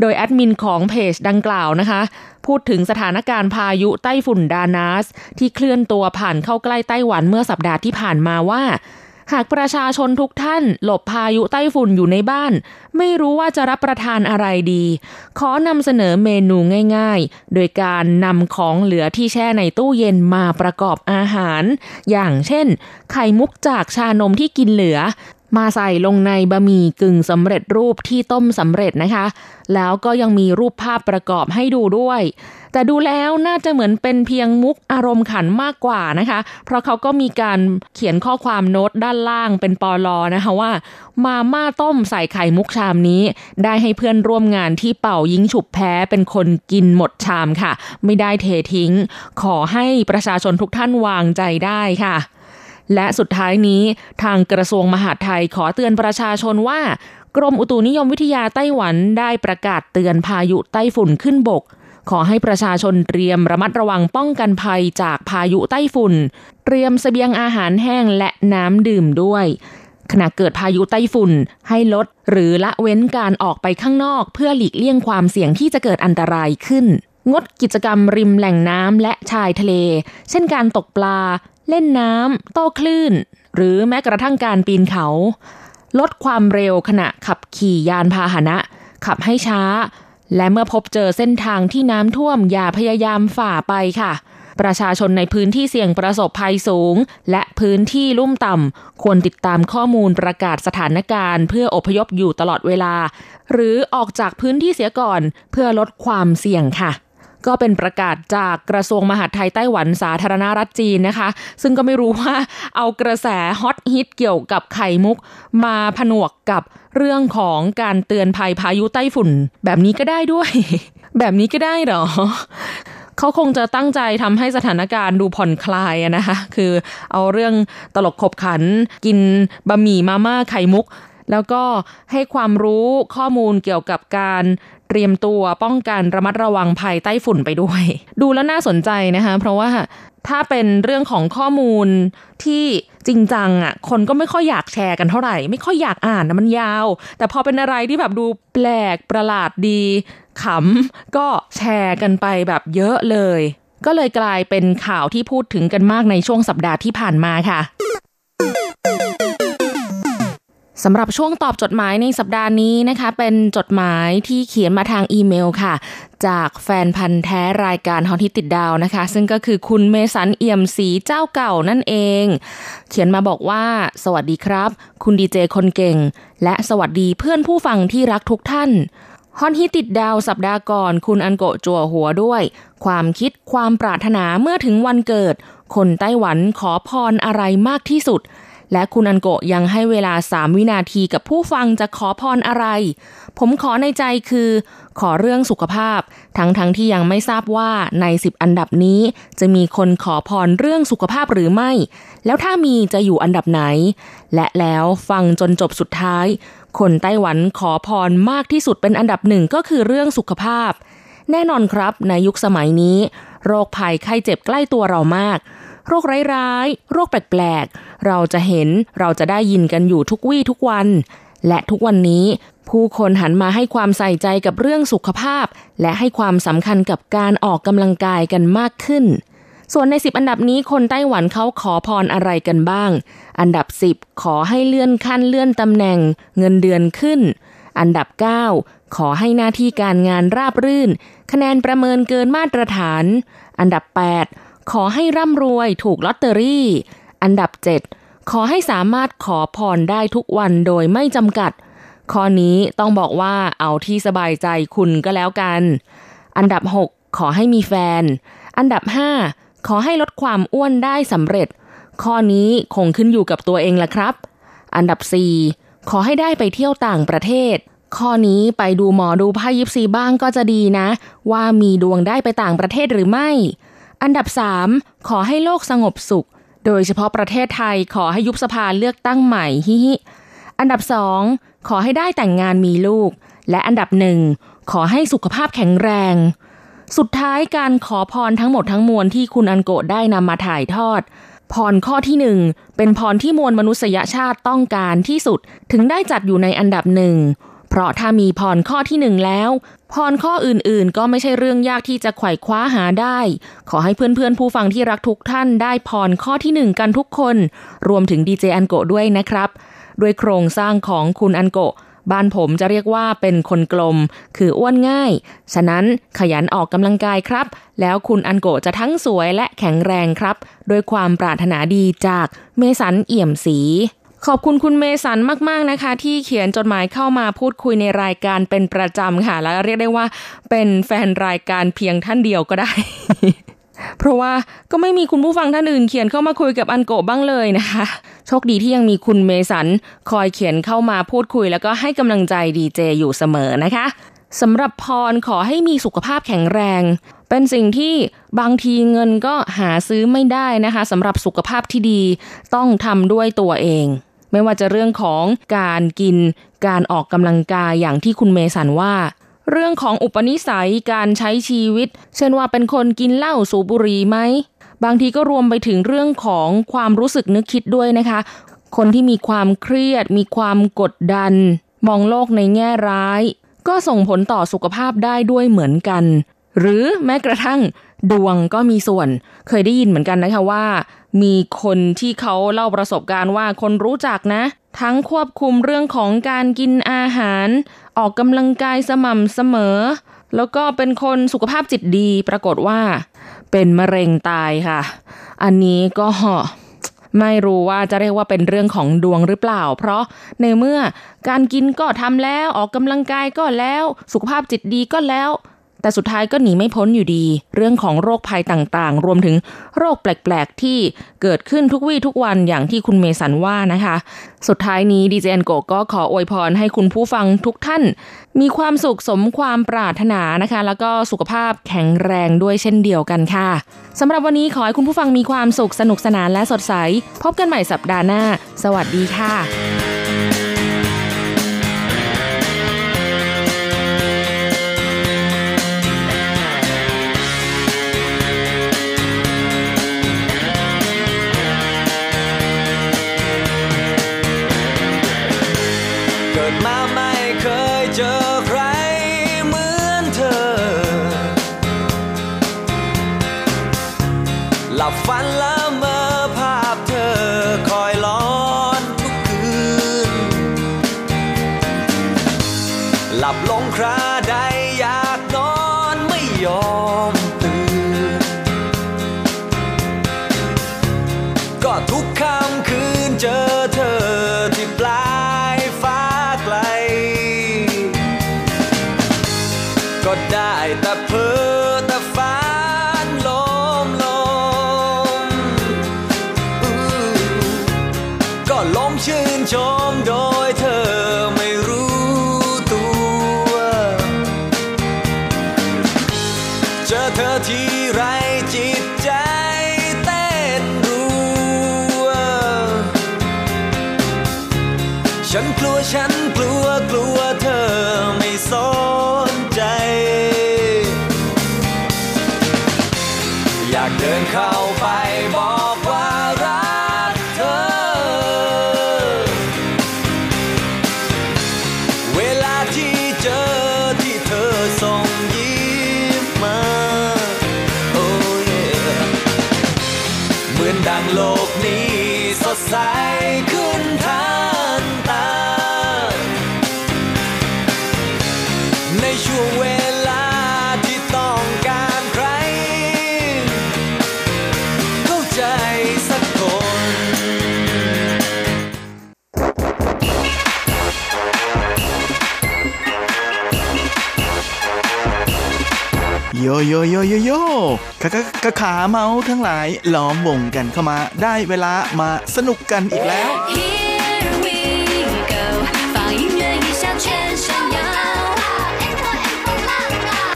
D: โดยแอดมินของเพจดังกล่าวนะคะ พูดถึงสถานการณ์พายุไต้ฝุ่นดานาส ที่เคลื่อนตัวผ่านเข้าใกล้ไต้หวันเมื่อสัปดาห์ที่ผ่านมาว่า หากประชาชนทุกท่านหลบพายุไต้ฝุ่นอยู่ในบ้าน ไม่รู้ว่าจะรับประทานอะไรดี ขอนำเสนอเมนูง่ายๆ โดยการนำของเหลือที่แช่ในตู้เย็นมาประกอบอาหาร อย่างเช่น ไข่มุกจากชานมที่กินเหลือ มาใส่ลงในบะหมี่กึ่งสำเร็จรูปที่ต้มสำเร็จนะคะ แล้วก็ยังมีรูปภาพประกอบให้ดูด้วย แต่ดูแล้วน่าจะเหมือนเป็นเพียงมุกอารมณ์ขันมากกว่านะคะ เพราะเขาก็มีการเขียนข้อความโน้ตด้านล่างเป็นปอลอนะคะว่า มาม่าต้มใส่ไข่มุกชามนี้ ได้ให้เพื่อนร่วมงานที่เป่ายิงฉุบแพ้เป็นคนกินหมดชามค่ะ ไม่ได้เททิ้ง ขอให้ประชาชนทุกท่านวางใจได้ค่ะ และสุดท้ายนี้ทางกระทรวงมหาดไทยขอเตือนประชาชนว่า กรมอุตุนิยมวิทยาไต้หวันได้ประกาศเตือนพายุไต้ฝุ่นขึ้นบก ขอให้ประชาชนเตรียมระมัดระวังป้องกันภัยจากพายุไต้ฝุ่น เตรียมเสบียงอาหารแห้งและน้ำดื่มด้วยขณะเกิดพายุไต้ฝุ่นให้ลด หรือละเว้นการออกไปข้างนอกเพื่อหลีกเลี่ยงความเสี่ยงที่จะเกิดอันตรายขึ้น งดกิจกรรมริมแหล่งน้ำและชายทะเล เช่นการตกปลา เล่นน้ำโต้คลื่น หรือแม้กระทั่งการปีนเขา ลดความเร็วขณะขับขี่ยานพาหนะ ขับให้ช้า และเมื่อพบเจอเส้นทางที่น้ำท่วมอย่าพยายามฝ่าไปค่ะ ประชาชนในพื้นที่เสี่ยงประสบภัยสูง และพื้นที่ลุ่มต่ำควรติดตามข้อมูลประกาศสถานการณ์ เพื่ออพยพอยู่ตลอดเวลา หรือออกจากพื้นที่เสียก่อนเพื่อลดความเสี่ยงค่ะ ก็เป็นประกาศจากกระทรวงมหาดไทยไต้หวันสาธารณรัฐจีนนะคะ ซึ่งก็ไม่รู้ว่าเอากระแสฮอตฮิตเกี่ยวกับไข่มุก มาผนวกกับเรื่องของการเตือนภัยพายุไต้ฝุ่น แบบนี้ก็ได้ด้วย แบบนี้ก็ได้เหรอเขาคงจะตั้งใจทำให้สถานการณ์ดูผ่อนคลายนะคะ คือเอาเรื่องตลกขบขัน กินบะหมี่มาม่าไข่มุก แล้วก็ให้ความรู้ข้อมูลเกี่ยวกับการ เตรียมตัวป้องกันระมัดระวังภัยใต้ฝุ่นไปด้วย ดูแล้วน่าสนใจนะคะ เพราะว่าถ้าเป็นเรื่องของข้อมูลที่จริงจังอะ คนก็ไม่ค่อยอยากแชร์กันเท่าไหร่ ไม่ค่อยอยากอ่านนะมันยาว แต่พอเป็นอะไรที่แบบดูแปลกประหลาดดีขำก็แชร์กันไปแบบเยอะเลย ก็เลยกลายเป็นข่าวที่พูดถึงกันมากในช่วงสัปดาห์ที่ผ่านมาค่ะ สำหรับช่วงตอบจดหมายในสัปดาห์นี้นะคะ เป็นจดหมายที่เขียนมาทางอีเมลค่ะ จากแฟนพันธ์แท้รายการฮอตฮิตติดดาวนะคะ ซึ่งก็คือคุณเมสันเอี่ยมสีเจ้าเก่านั่นเอง เขียนมาบอกว่า สวัสดีครับ คุณดีเจคนเก่ง และสวัสดีเพื่อนผู้ฟังที่รักทุกท่านฮอนฮิตติดดาวสัปดาห์ก่อนคุณอันโกะจั่วหัวด้วย ความคิดความปรารถนาเมื่อถึงวันเกิด คนไต้หวันขอพรอะไรมากที่สุด และคุณอันโกะยังให้เวลา 3 วินาทีกับผู้ฟังจะขอพรอะไร ผมขอในใจคือ ขอเรื่องสุขภาพ ทั้งทั้งที่ยังไม่ทราบว่าใน 10 อันดับนี้ จะมีคนขอพรเรื่องสุขภาพหรือไม่ แล้วถ้ามีจะอยู่อันดับไหน และแล้วฟังจนจบสุดท้าย คนไต้หวันขอพรมากที่สุดเป็นอันดับหนึ่งก็คือเรื่องสุขภาพ แน่นอนครับในยุคสมัยนี้ โรคภัยไข้เจ็บใกล้ตัวเรามาก โรคร้ายๆ โรคแปลกๆ เราจะเห็นเราจะได้ยินกันอยู่ทุกวี่ทุกวัน และทุกวันนี้ ผู้คนหันมาให้ความใส่ใจกับเรื่องสุขภาพ และให้ความสำคัญกับการออกกำลังกายกันมากขึ้น ส่วนใน 10 อันดับนี้คนไต้หวันเขาขอพรอะไรกันบ้าง อันดับ 10 ขอให้เลื่อนขั้นเลื่อนตำแหน่ง เงินเดือนขึ้น อันดับ 9ขอให้หน้าที่การงานราบรื่น คะแนนประเมินเกินมาตรฐาน อันดับ 8 ขอให้ร่ำรวยถูกลอตเตอรี่ อันดับ 7 ขอให้สามารถขอพรได้ทุกวันโดยไม่จำกัด ข้อนี้ต้องบอกว่าเอาที่สบายใจคุณก็แล้วกัน อันดับ 6 ขอให้มีแฟน อันดับ 5 ขอให้ลดความอ้วนได้สำเร็จ ข้อนี้คงขึ้นอยู่กับตัวเองละครับ อันดับ 4 ขอให้ได้ไปเที่ยวต่างประเทศข้อนี้ไปดูหมอดูไพ่ยิปซีบ้างก็จะดีนะ ว่ามีดวงได้ไปต่างประเทศหรือไม่ อันดับ 3 ขอให้โลกสงบสุข โดยเฉพาะประเทศไทยขอให้ยุบสภาเลือกตั้งใหม่ฮิฮิอันดับ 2 ขอให้ได้แต่งงานมีลูก และอันดับหนึ่งขอให้สุขภาพแข็งแรง สุดท้ายการขอพรทั้งหมดทั้งมวลที่คุณอันโกะได้นำมาถ่ายทอด พรข้อที่หนึ่งเป็นพรที่มวลมนุษยชาติต้องการที่สุดถึงได้จัดอยู่ในอันดับหนึ่งเพราะถ้ามีพรข้อที่หนึ่งแล้ว พรข้ออื่นๆ ก็ไม่ใช่เรื่องยากที่จะไขว่คว้าหาได้ ขอให้เพื่อนๆ ผู้ฟังที่รักทุกท่านได้พรข้อที่หนึ่งกันทุกคน รวมถึงดีเจอันโกด้วยนะครับ ด้วยโครงสร้างของคุณอันโกบ้านผมจะเรียกว่าเป็นคนกลม คืออ้วนง่าย ฉะนั้นขยันออกกำลังกายครับ แล้วคุณอันโกจะทั้งสวยและแข็งแรงครับ โดยความปรารถนาดีจากเมสันเอี่ยมสี ขอบคุณคุณเมสันมาก ๆ นะคะ ที่เขียนจดหมายเข้ามาพูดคุยในรายการเป็นประจำค่ะ และเรียกได้ว่าเป็นแฟนรายการเพียงท่านเดียวก็ได้ เพราะว่าก็ไม่มีคุณผู้ฟังท่านอื่นเขียนเข้ามาคุยกับอันโกบ้างเลยนะคะ โชคดีที่ยังมีคุณเมสันคอยเขียนเข้ามาพูดคุย แล้วก็ให้กำลังใจดีเจอยู่เสมอนะคะสำหรับพรขอให้มีสุขภาพแข็งแรง เป็นสิ่งที่บางทีเงินก็หาซื้อไม่ได้นะคะสำหรับสุขภาพที่ดีต้องทำด้วยตัวเอง ไม่ว่าจะเรื่องของการกิน การออกกำลังกายอย่างที่คุณเมสันว่า เรื่องของอุปนิสัยการใช้ชีวิต เช่นว่าเป็นคนกินเหล้าสูบบุหรี่ไหม บางทีก็รวมไปถึงเรื่องของความรู้สึกนึกคิดด้วยนะคะ คนที่มีความเครียด มีความกดดัน มองโลกในแง่ร้าย ก็ส่งผลต่อสุขภาพได้ด้วยเหมือนกัน หรือแม้กระทั่งดวงก็มีส่วนเคยได้ยินเหมือนกันนะคะว่า มีคนที่เขาเล่าประสบการณ์ว่าคนรู้จักนะ ทั้งควบคุมเรื่องของการกินอาหาร ออกกำลังกายสม่ำเสมอ แล้วก็เป็นคนสุขภาพจิตดีปรากฏว่า เป็นมะเร็งตายค่ะ อันนี้ก็ไม่รู้ว่าจะเรียกว่าเป็นเรื่องของดวงหรือเปล่า เพราะในเมื่อการกินก็ทำแล้วออกกำลังกายก็แล้ว สุขภาพจิตดีก็แล้ว แต่สุดท้ายก็หนีไม่พ้นอยู่ดี เรื่องของโรคภัยต่างๆ รวมถึงโรคแปลกๆ ที่เกิดขึ้นทุกวี่ทุกวันอย่างที่คุณเมสันว่านะคะ สุดท้ายนี้ดีเจนโกก็ขออวยพรให้คุณผู้ฟังทุกท่าน มีความสุขสมความปรารถนานะคะ แล้วก็สุขภาพแข็งแรงด้วยเช่นเดียวกันค่ะสำหรับวันนี้ขอให้คุณผู้ฟังมีความสุขสนุกสนานและสดใส พบกันใหม่สัปดาห์หน้า สวัสดีค่ะ
F: โยโย
G: โยโยโยขาขาขาเมาทั้งหลายล้อมวงกันเข้ามา ได้เวลามาสนุกกันอีกแล้ว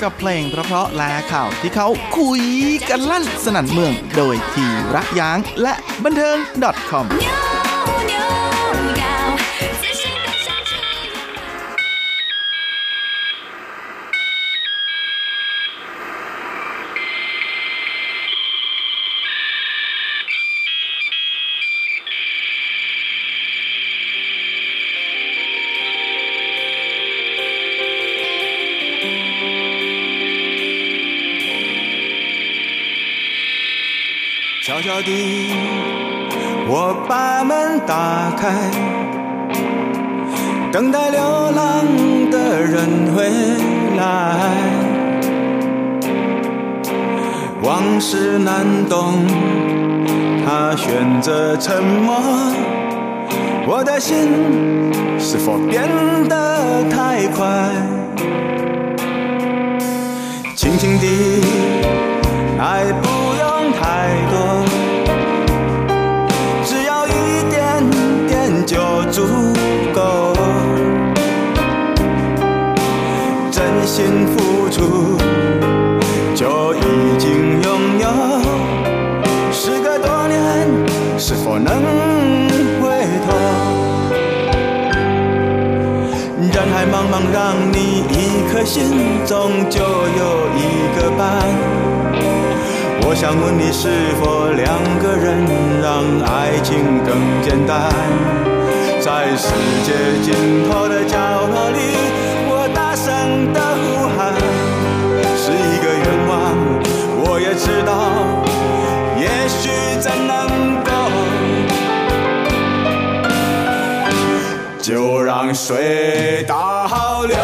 G: กับเพลงเพราะๆลาข่าวที่เขาคุยกันลั่นสนั่นเมือง โดยทีรักยางและบันเทิง .com
E: 悄悄地，我把门打开，等待流浪的人回来。往事难懂，他选择沉默。我的心是否变得太快？轻轻地，爱不是否能回头？人海茫茫，让你一颗心，终究有一个伴。我想问你，是否两个人让爱情更简单？在世界尽头的角落里，我大声的呼喊，是一个愿望。我也知道，就让水倒流，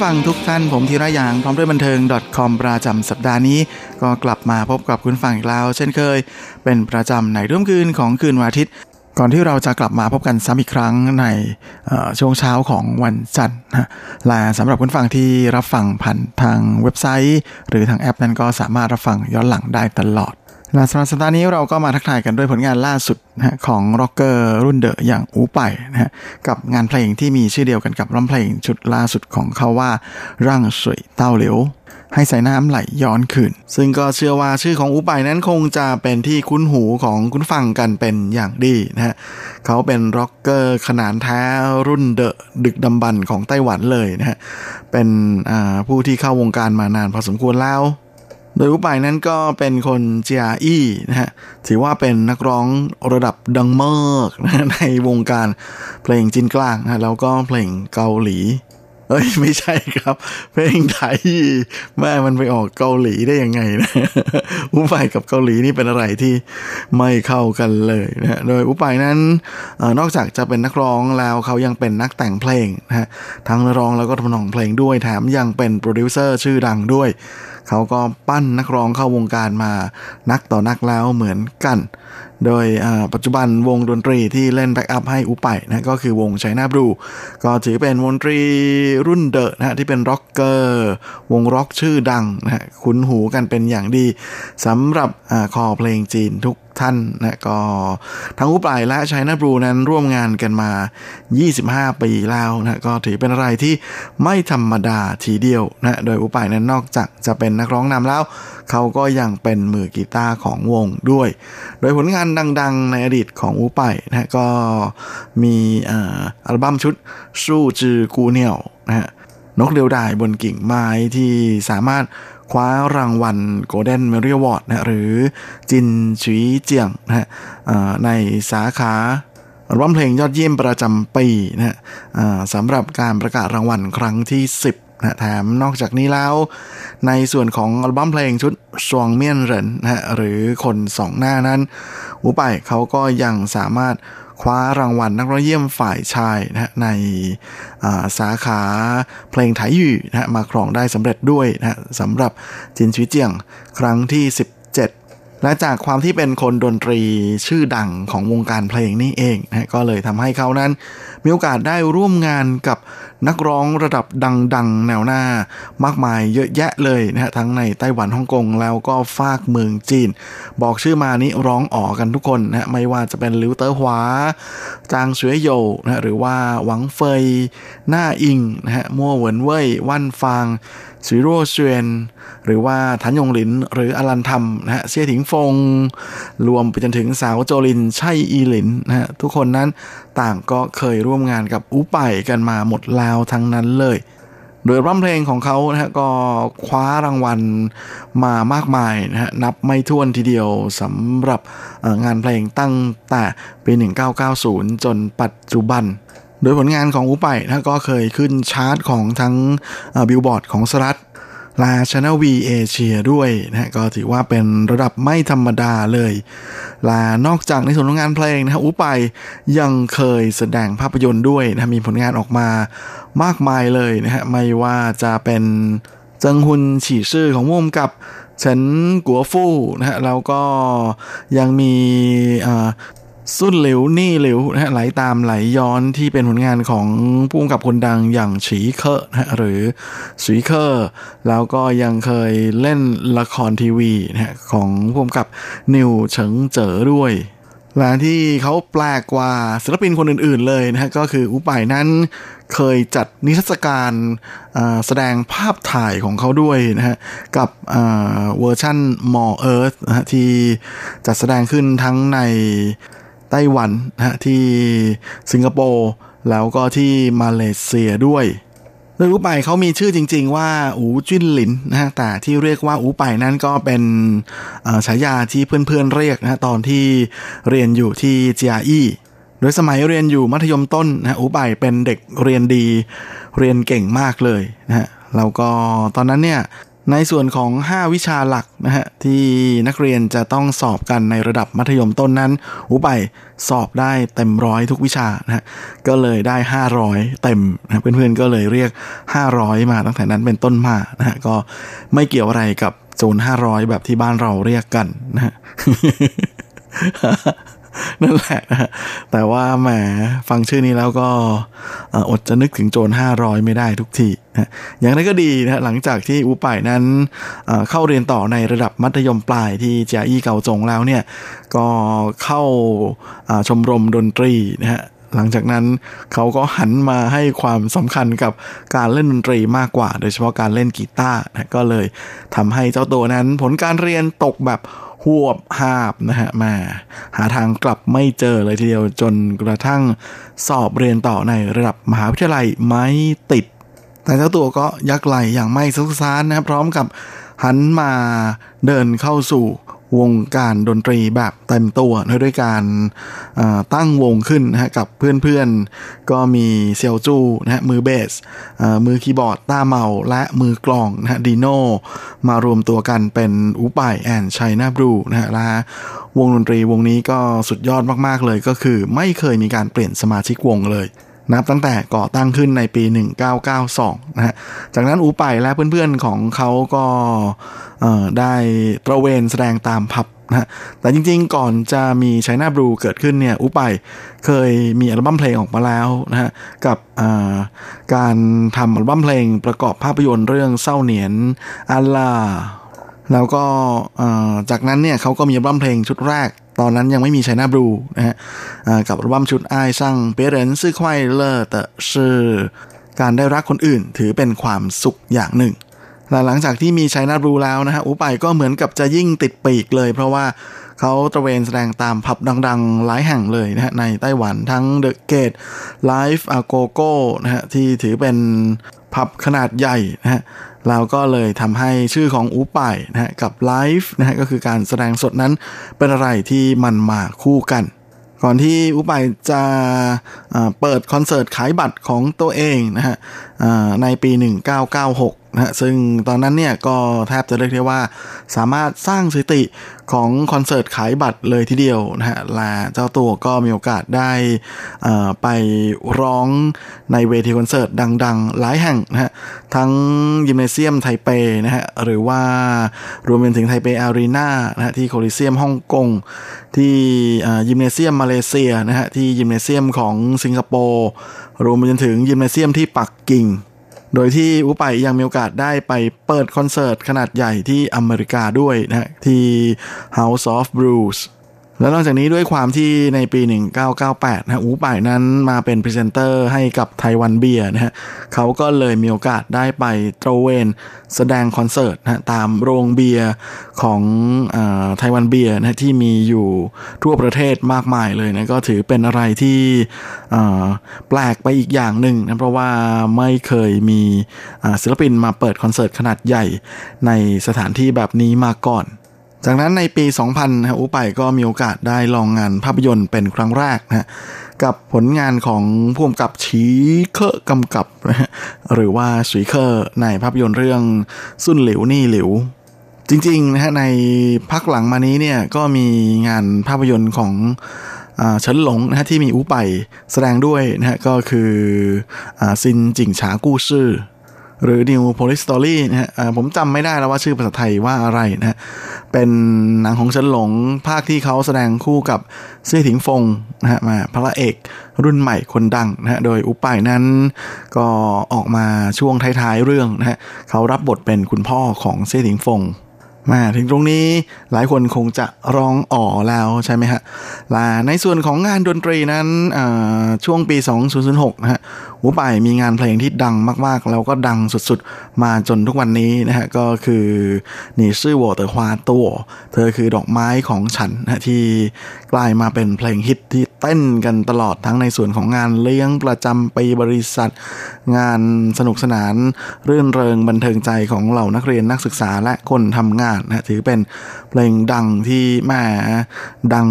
G: ผู้ฟังทุกท่านผมธีระยางพร้อมด้วยบันเทิง .com ประจำสัปดาห์นี้ ก็กลับมาพบกับคุณฟังอีกแล้ว เช่นเคย เป็นประจำในรุ่มคืนของคืนวันอาทิตย์ ก่อนที่เราจะกลับมาพบกันซ้ำอีกครั้งในช่วงเช้าของวันจันทร์นะและสำหรับคุณฟังที่รับฟังผ่านทางเว็บไซต์ หรือทางแอปนั้นก็สามารถรับฟังย้อนหลังได้ตลอด และสำหรับสัปดาห์นี้เราก็มาทักทายกันด้วยผลงานล่าสุดนะของร็อกเกอร์รุ่นเดอะอย่างอูไปนะฮะกับงานเพลงที่มีชื่อเดียวกันกับอัลบั้มเพลงชุดล่าสุดของเขาว่า讓水倒流ให้สายน้ำไหลย้อนคืน ซึ่งก็เชื่อว่าชื่อของอู๋ไป่นั้นคงจะเป็นที่คุ้นหูของคุณฟังกันเป็นอย่างดีนะฮะเขาเป็นร็อกเกอร์ขนานแท้รุ่นเดอะดึกดำบรรพ์ของไต้หวันเลยนะฮะเป็นผู้ที่เข้าวงการมานานพอสมควรแล้ว โดยอู๋ไป่นั้นก็เป็นคนเจียอี้นะฮะถือว่าเป็นนักร้องระดับดังมากนะในวงการเพลงจีนกลางนะแล้วก็เพลงเกาหลี เอ้ยไม่ใช่ครับ เพลงไทยแม่มันไปออกเกาหลีได้ยังไงนะอุปายกับเกาหลีนี่เป็นอะไรที่ไม่เข้ากันเลยนะฮะโดยอุปายนั้นอนอกจากจะเป็นนักร้องแล้วเขายังเป็นนักแต่งเพลงนะฮะทั้งร้องแล้วก็ทำนองเพลงด้วยแถมยังเป็นโปรดิวเซอร์ชื่อดังด้วย เขาก็ปั้นนักร้องเข้าวงการมานักต่อนักแล้วเหมือนกัน โดยปัจจุบันวงดนตรีที่เล่น backup ให้อู๋ไป่นะก็คือวง China Blue ก็ถือเป็นวงดนตรีรุ่นเดอะนะที่เป็นร็อกเกอร์วงร็อกชื่อดังนะคุ้นหูกันเป็นอย่างดีสำหรับคอเพลงจีนทุก ท่านนะก็ทั้งอู๋ไป่และ China Blue นั้นร่วมงานกันมา 25 ปีแล้วนะก็ถือเป็นอะไรที่ไม่ธรรมดาทีเดียวนะโดยอุปายนั้นนอกจากจะเป็นนักร้องนำแล้ว เขาก็ยังเป็นมือกีตาร์ของวงด้วย โดยผลงานดังๆในอดีตของอูไปนะฮะก็มีอัลบั้มชุดสู้จือกูเหนียวนะฮะนกเดียวดายบนกิ่งไม้ที่สามารถ คว้ารางวัล Golden m e r i Award นะหรือจินชุยเจียงนะฮะในสาขาอัลบั้มเพลงยอดเยี่ยมประจำปีนะฮะสำหรับการประกาศรางวัลครั้งที่ 10นะแถมนอกจากนี้แล้ว ในส่วนของอัลบั้มเพลงชุดสวงเมียนเหรินนะหรือคนสองหน้านั้นอูไปเขาก็ยังสามารถ คว้ารางวัลนักร้องเยี่ยมฝ่ายชายนะฮะในาสาขาเพลงไทยอยู่นะฮะมาครองได้สำเร็จด้วยนะฮะสำหรับจินชีเจียงครั้งที่ 17 และจากความที่เป็นคนดนตรีชื่อดังของวงการเพลงนี่เองนะก็เลยทำให้เขานั้นมีโอกาสได้ร่วมงานกับ นักร้องระดับดังๆ แนวหน้ามากมายเยอะแยะเลยนะฮะทั้งในไต้หวันฮ่องกงแล้วก็ฟากเมืองจีน บอกชื่อมานี้ร้องอ๋อกันทุกคนนะฮะไม่ว่าจะเป็นลิวเตอร์หวา จางเสวยโยนะฮะหรือว่าหวังเฟยหน้าอิงนะฮะมั่วเหวินเว่ยวันฟางสุยโรเซียนหรือว่าทันยงหลิน หรืออลันทำนะฮะเซี่ยถิงฟง รวมไปจนถึงสาวโจลินใช่อีหลินนะฮะทุกคนนั้นต่างก็เคยร่วมงานกับอูไปกันมาหมดแล้วทั้งนั้นเลย โดยร่ำเพลงของเขานะฮะก็คว้ารางวัลมามากมายนะฮะนับไม่ถ้วนทีเดียวสำหรับงานเพลงตั้งแต่ปี 1990 จนปัจจุบันโดยผลงานของอุไปนะก็เคยขึ้นชาร์ตของทั้งบิลบอร์ดของสรัฐ ลาช Channel V เอเชียด้วยนะก็ถือว่าเป็นระดับไม่ธรรมดาเลย ลานอกจากในส่วนของงานเพลงนะฮะอุไปยังเคยแสดงภาพยนตร์ด้วยนะมีผลงานออกมามากมายเลยนะฮะไม่ว่าจะเป็นเจิงฮุนฉี่ชื่อของม่มกับเฉินกัวฟู่นะฮะแล้วก็ยังมี สุดเหลวนี่เหลวนะฮะไหลตามไหลย้อนที่เป็นผลงานของผู้กำกับคนดังอย่างฉีเคอร์นะฮะหรือสีเคอร์แล้วก็ยังเคยเล่นละครทีวีนะฮะของผู้กำกับนิวเฉิงเจ๋อด้วยและที่เขาแปลกกว่าศิลปินคนอื่นๆเลยนะฮะก็คืออุปายนั้นเคยจัดนิทรรศการแสดงภาพถ่ายของเขาด้วยนะฮะกับเวอร์ชั่นมอเอิร์ธนะฮะที่จัดแสดงขึ้นทั้งใน ไต้หวันนะฮะที่สิงคโปร์แล้วก็ที่มาเลเซียด้วยโดยอูไปเขามีชื่อจริง ๆ ว่าอูจิ้นหลินนะฮะแต่ที่เรียกว่าอูไปนั้นก็เป็นฉายาที่เพื่อนๆเรียกนะตอนที่เรียนอยู่ที่จีอาอีโดยสมัยเรียนอยู่มัธยมต้นนะอูไปเป็นเด็กเรียนดี เรียนเก่งมากเลยนะฮะแล้วก็ตอนนั้นเนี่ย ในส่วนของ 5 วิชาหลักนะฮะที่นักเรียนจะต้องสอบกันในระดับมัธยมต้นนั้นอุไปสอบได้เต็มร้อยทุกวิชานะฮะก็เลยได้ 500 เต็มนะเพื่อนๆก็เลยเรียก 500 มาตั้งแต่นั้นเป็นต้นมานะฮะก็ไม่เกี่ยวอะไรกับโจน500 แบบที่บ้านเราเรียกกันนะฮะนั่นแหละนะแต่ว่าแหมฟังชื่อนี้แล้วก็อดจะนึกถึงโจร500 ไม่ได้ทุกที อย่างไรก็ดีนะหลังจากที่อูป่ายนั้นเข้าเรียนต่อในระดับมัธยมปลายที่เจียอี้เกาจงแล้วเนี่ยก็เข้าชมรมดนตรีนะฮะหลังจากนั้นเขาก็หันมาให้ความสำคัญกับการเล่นดนตรีมากกว่า โดยเฉพาะการเล่นกีตาร์นะก็เลยทำให้เจ้าตัวนั้นผลการเรียนตกแบบหวบหาบนะฮะมาหาทางกลับไม่เจอเลยทีเดียวจนกระทั่งสอบเรียนต่อในระดับมหาวิทยาลัยไม่ติด แต่เจ้าตัวก็ยักไหลอย่างไม่ซุกซานนะพร้อมกับหันมาเดินเข้าสู่วงการดนตรีแบบเต็มตัวด้วยการตั้งวงขึ้นนะฮะกับเพื่อนๆ ก็มีเซียวจูนะฮะมือเบสมือคีย์บอร์ดต้าเมาและมือกลองนะฮะดีโนมารวมตัวกันเป็นอูปายแอนชัยนาบรูนะฮะและวงดนตรีวงนี้ก็สุดยอดมากๆเลยก็คือไม่เคยมีการเปลี่ยนสมาชิกวงเลย นับตั้งแต่ก่อตั้งขึ้นในปี 1992 นะฮะ จากนั้นอูไปและเพื่อนๆของเขาก็ได้ตระเวนแสดงตามพับนะแต่จริงๆก่อนจะมีชัยนาบลูเกิดขึ้นเนี่ยอูไปเคยมีอัลบั้มเพลงออกมาแล้วนะฮะกับการทำอัลบั้มเพลงประกอบภาพยนตร์เรื่องเศร้าเหนียนอัลลา แล้วก็จากนั้นเนี่ยเขาก็มีอัลบั้มเพลงชุดแรก ตอนนั้นยังไม่มี China Blue นะฮะกับอัลบั้มชุด愛上別人是快樂的事การได้รักคนอื่นถือเป็นความสุขอย่างหนึ่งหลังจากที่มี China Blue แล้วนะฮะอู๋ไป่ก็เหมือนกับจะยิ่งติดปีกเลย เพราะว่าเขาตระเวนแสดงตามผับดังๆ หลายแห่งเลยนะฮะในไต้หวันทั้ง The Gate Live A Go Goนะฮะที่ถือเป็นผับขนาดใหญ่นะฮะ เราก็เลยทำให้ชื่อของอูป่ายนะฮะกับไลฟ์นะฮะก็คือการแสดงสดนั้นเป็นอะไรที่มันมาคู่กัน ก่อนที่อูป่ายจะเปิดคอนเสิร์ตขายบัตรของตัวเองนะฮะในปี 1996 นะฮะซึ่งตอนนั้นเนี่ยก็แทบจะเรียกได้ว่าสามารถสร้างสถิติของคอนเสิร์ตขายบัตรเลยทีเดียวนะฮะและเจ้าตัวก็มีโอกาสได้ไปร้องในเวทีคอนเสิร์ตดังๆ หลายแห่งนะฮะทั้งยิมเนเซียมไทเปนะฮะหรือว่ารวมไปถึงไทเปอารีนานะฮะที่โคลิเซียมฮ่องกงที่ยิมเนเซียมมาเลเซียนะฮะที่ยิมเนเซียมของสิงคโปร์รวมไปจนถึงยิมเนเซียมที่ปักกิ่ง โดยที่อู๋ไป่ยังมีโอกาสได้ไปเปิดคอนเสิร์ตขนาดใหญ่ที่อเมริกาด้วยนะที่ House of Blues แล้วนอกจากนี้ด้วยความที่ในปี 1998 นะอู๋ไป่นั้นมาเป็นพรีเซนเตอร์ให้กับ Taiwan Beer นะฮะเขาก็เลยมีโอกาสได้ไปตระเวนแสดงคอนเสิร์ตนะตามโรงเบียร์ของ Taiwan Beer นะที่มีอยู่ทั่วประเทศมากมายเลยนะก็ถือเป็นอะไรที่แปลกไปอีกอย่างหนึ่งนะเพราะว่าไม่เคยมีศิลปินมาเปิดคอนเสิร์ตขนาดใหญ่ในสถานที่แบบนี้มาก่อน จากนั้นในปี 2000นะอูไปก็มีโอกาสได้ลองงานภาพยนตร์เป็นครั้งแรกนะกับผลงานของผู้กำกับชีเคอร์กำกับหรือว่าชีเคอร์ในภาพยนตร์เรื่องสุนหลิวนี่หลิว จริงๆนะฮะในพักหลังมานี้เนี่ยก็มีงานภาพยนตร์ของเฉินหลงนะฮะที่มีอูไปแสดงด้วยนะฮะก็คืออซินจิงฉากู้ชื่อ หรือ New Police Story นะฮะผมจำไม่ได้แล้วว่าชื่อภาษาไทยว่าอะไรนะฮะ เป็นหนังของเฉินหลงภาคที่เขาแสดงคู่กับเซี่ยถิงฟงนะฮะมาพระเอกรุ่นใหม่คนดังนะฮะโดยอุปไปนั้นก็ออกมาช่วงท้ายๆเรื่องนะฮะเขารับบทเป็นคุณพ่อของเซี่ยถิงฟงมาถึงตรงนี้หลายคนคงจะร้องอ๋อแล้วใช่ไหมฮะและในส่วนของงานดนตรีนั้นช่วงปี 2006นะฮะ หูป่ายมีงานเพลงที่ดังมากๆ แล้วก็ดังสุดๆ มาจนทุกวันนี้นะฮะก็คือนี่ชื่อวอเตอร์ควาตัวเธอคือดอกไม้ของฉันนะที่กลายมาเป็นเพลงฮิตที่เต้นกันตลอดทั้งในส่วนของงานเลี้ยงประจำปีบริษัท งานสนุกสนานรื่นเริงบันเทิงใจของเหล่านักเรียนนักศึกษาและคนทำงานนะถือเป็นเพลงดังที่แม่ดัง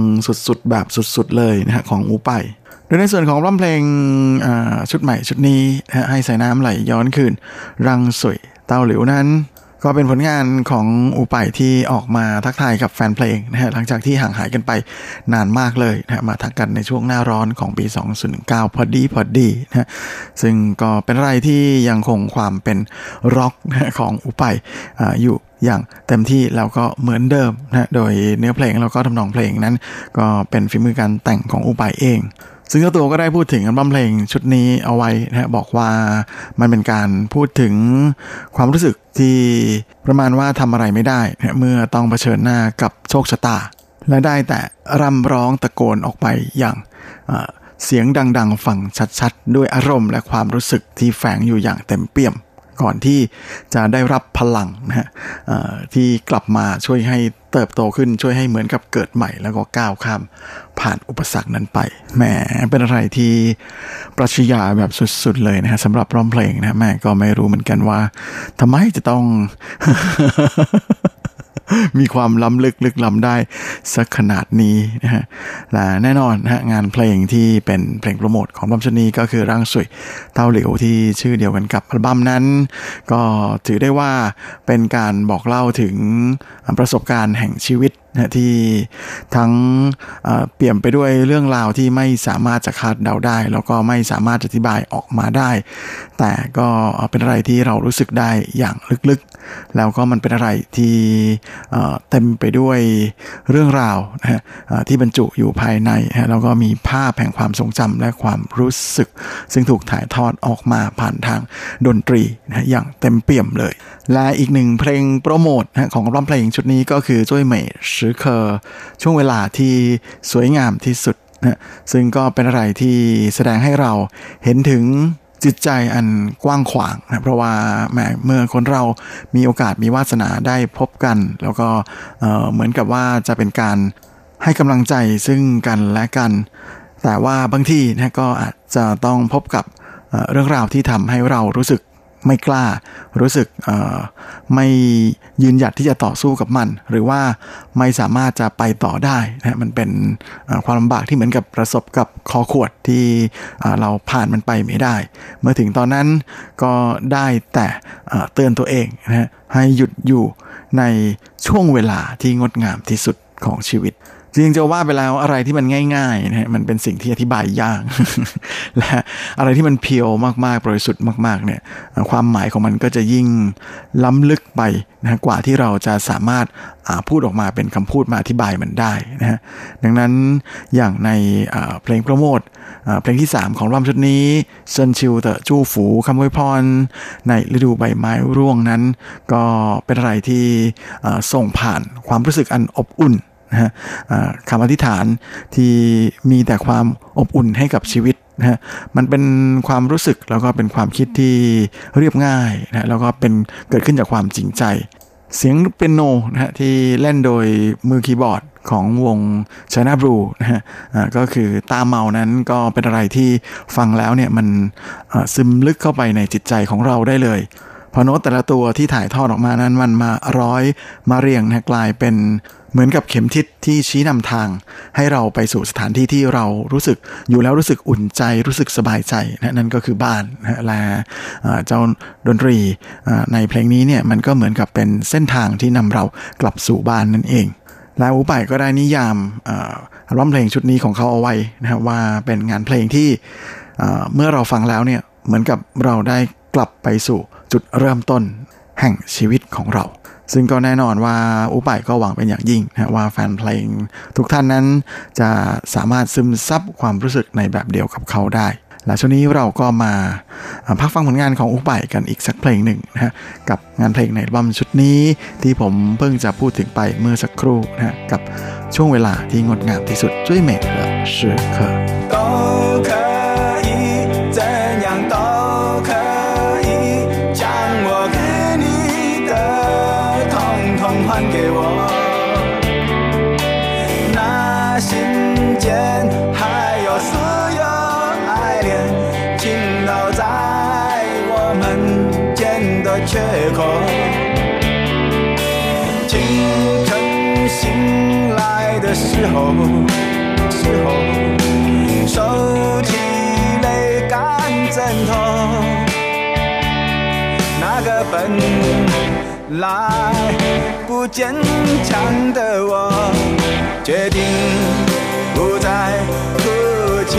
G: สุดๆ แบบสุดๆ เลยนะฮะของอูไป โดยในส่วนของร้องเพลงชุดใหม่ชุดนี้ให้ใส่น้ำไหลย้อนคืน รังสวยเต้าหลิวนั้น ก็เป็นผลงานของอูไปที่ออกมาทักทายกับแฟนเพลงนะฮะหลังจากที่ห่างหายกันไปนานมากเลยนะมาทักกันในช่วงหน้าร้อนของปี 2019 พอดีพอดีนะซึ่งก็เป็นอะไรที่ยังคงความเป็นร็อกของอูไปออยู่อย่างเต็มที่แล้วก็เหมือนเดิมนะโดยเนื้อเพลงแล้วก็ทำนองเพลงนั้น ก็เป็นฝีมือการแต่งของอูไปเอง ซึ่งเจ้าตัวก็ได้พูดถึงอัลบั้มเพลงชุดนี้เอาไว้นะบอกว่ามันเป็นการพูดถึงความรู้สึกที่ประมาณว่าทำอะไรไม่ได้นะเมื่อต้องเผชิญหน้ากับโชคชะตา และได้แต่ร่ำร้องตะโกนออกไปอย่างเสียงดัง ๆ ฟังชัด ๆ ด้วยอารมณ์และความรู้สึกที่แฝงอยู่อย่างเต็มเปี่ยม ก่อนที่จะได้รับพลังนะฮะที่กลับมาช่วยให้เติบโตขึ้นช่วยให้เหมือนกับเกิดใหม่ แล้วก็ก้าวข้ามผ่านอุปสรรคนั้นไปแหมเป็นอะไรที่ปรัชญาแบบสุดๆเลยนะฮะสำหรับร้องเพลงนะแม่ก็ไม่รู้เหมือนกันว่าทำไมจะต้อง มีความล้ำลึกลึกล้ำได้สักขนาดนี้นะฮะและแน่นอนนะงานเพลงที่เป็นเพลงโปรโมทของบัมชนีก็คือร่างสวยเต้าเหลียวที่ชื่อเดียวกันกับอัลบั้มนั้น ก็ถือได้ว่าเป็นการบอกเล่าถึงประสบการณ์แห่งชีวิตนะที่ทั้งเปลี่ยนไปด้วยเรื่องราวที่ไม่สามารถจะคาดเดาได้ แล้วก็ไม่สามารถอธิบายออกมาได้ แต่ก็เป็นอะไรที่เรารู้สึกได้อย่างลึกๆ แล้วก็มันเป็นอะไรที่เต็มไปด้วยเรื่องราวนะที่บรรจุอยู่ภายในแล้วก็มีภาพแห่งความทรงจำและความรู้สึก ซึ่งถูกถ่ายทอดออกมาผ่านทางดนตรีนะอย่างเต็มเปี่ยมเลย และอีกหนึ่งเพลงโปรโมทของร้องเพลงชุดนี้ก็คือจ้วยเหมยชือเคอช่วงเวลาที่สวยงามที่สุดนะซึ่งก็เป็นอะไรที่แสดงให้เราเห็นถึงจิตใจอันกว้างขวางนะเพราะว่าแม้เมื่อคนเรามีโอกาสมีวาสนาได้พบกัน แล้วก็เหมือนกับว่าจะเป็นการให้กำลังใจซึ่งกันและกัน แต่ว่าบางทีนะก็อาจจะต้องพบกับเรื่องราวที่ทำให้เรารู้สึก ไม่กล้า รู้สึกไม่ยืนหยัดที่จะต่อสู้กับมัน หรือว่าไม่สามารถจะไปต่อได้นะมันเป็นความลำบากที่เหมือนกับประสบกับคอขวดที่เราผ่านมันไปไม่ได้ เมื่อถึงตอนนั้นก็ได้แต่เตือนตัวเองนะให้หยุดอยู่ในช่วงเวลาที่งดงามที่สุดของชีวิต จริงจะว่าไปแล้วอะไรที่มันง่ายๆนะมันเป็นสิ่งที่อธิบายยาก และอะไรที่มันเพียวมากๆบริสุทธิ์มาก ๆ เนี่ย ความหมายของมันก็จะยิ่งล้ำลึกไปนะกว่าที่เราจะสามารถพูดออกมาเป็นคำพูดมาอธิบายมันได้นะฮะดังนั้นอย่างในเพลงโปรโมทเพลงที่ 3 ของอัลบั้มชุดนี้เซินชิวเตจู้ฝูคำวยพร ในฤดูใบไม้ร่วงนั้น ก็เป็นอะไรที่ส่งผ่านความรู้สึกอันอบอุ่น นะฮะคำอธิษฐานที่มีแต่ความอบอุ่นให้กับชีวิตนะฮะมันเป็นความรู้สึกแล้วก็เป็นความคิดที่เรียบง่ายนะแล้วก็เป็นเกิดขึ้นจากความจริงใจ เสียงเปียโนนะฮะที่เล่นโดยมือคีย์บอร์ดของวง China Blue นะฮะก็คือตาเมานั้นก็เป็นอะไรที่ฟังแล้วเนี่ยมันซึมลึกเข้าไปในจิตใจของเราได้เลยพอโน้ตแต่ละตัวที่ถ่ายทอดออกมานั้นมันมาร้อยมาเรียงนะกลายเป็น เหมือนกับเข็มทิศที่ชี้นำทาง ให้เราไปสู่สถานที่ที่เรารู้สึกอยู่แล้วรู้สึกอุ่นใจรู้สึกสบายใจนะนั่นก็คือบ้านนะและเจ้าดนตรีในเพลงนี้เนี่ยมันก็เหมือนกับเป็นเส้นทางที่นำเรากลับสู่บ้านนั่นเอง และอูไปก็ได้นิยามอัลบั้มเพลงชุดนี้ของเขาเอาไว้นะครับว่าเป็นงานเพลงที่เมื่อเราฟังแล้วเนี่ยเหมือนกับเราได้กลับไปสู่จุดเริ่มต้นแห่งชีวิตของเรา ซึ่งก็แน่นอนว่าอุปายก็หวังเป็นอย่างยิ่งนะว่าแฟนเพลงทุกท่านนั้นจะสามารถซึมซับความรู้สึกในแบบเดียวกับเขาได้ และช่วงนี้เราก็มาพักฟังผลงานของอุปายกันอีกสักเพลงหนึ่งนะกับงานเพลงในบัมชุดนี้ที่ผมเพิ่งจะพูดถึงไปเมื่อสักครู่นะกับช่วงเวลาที่งดงามที่สุด
E: จุ้ยเมฆเสือเคอ 候，时候，手起没干枕头，那个本来不坚强的我，决定不再哭泣。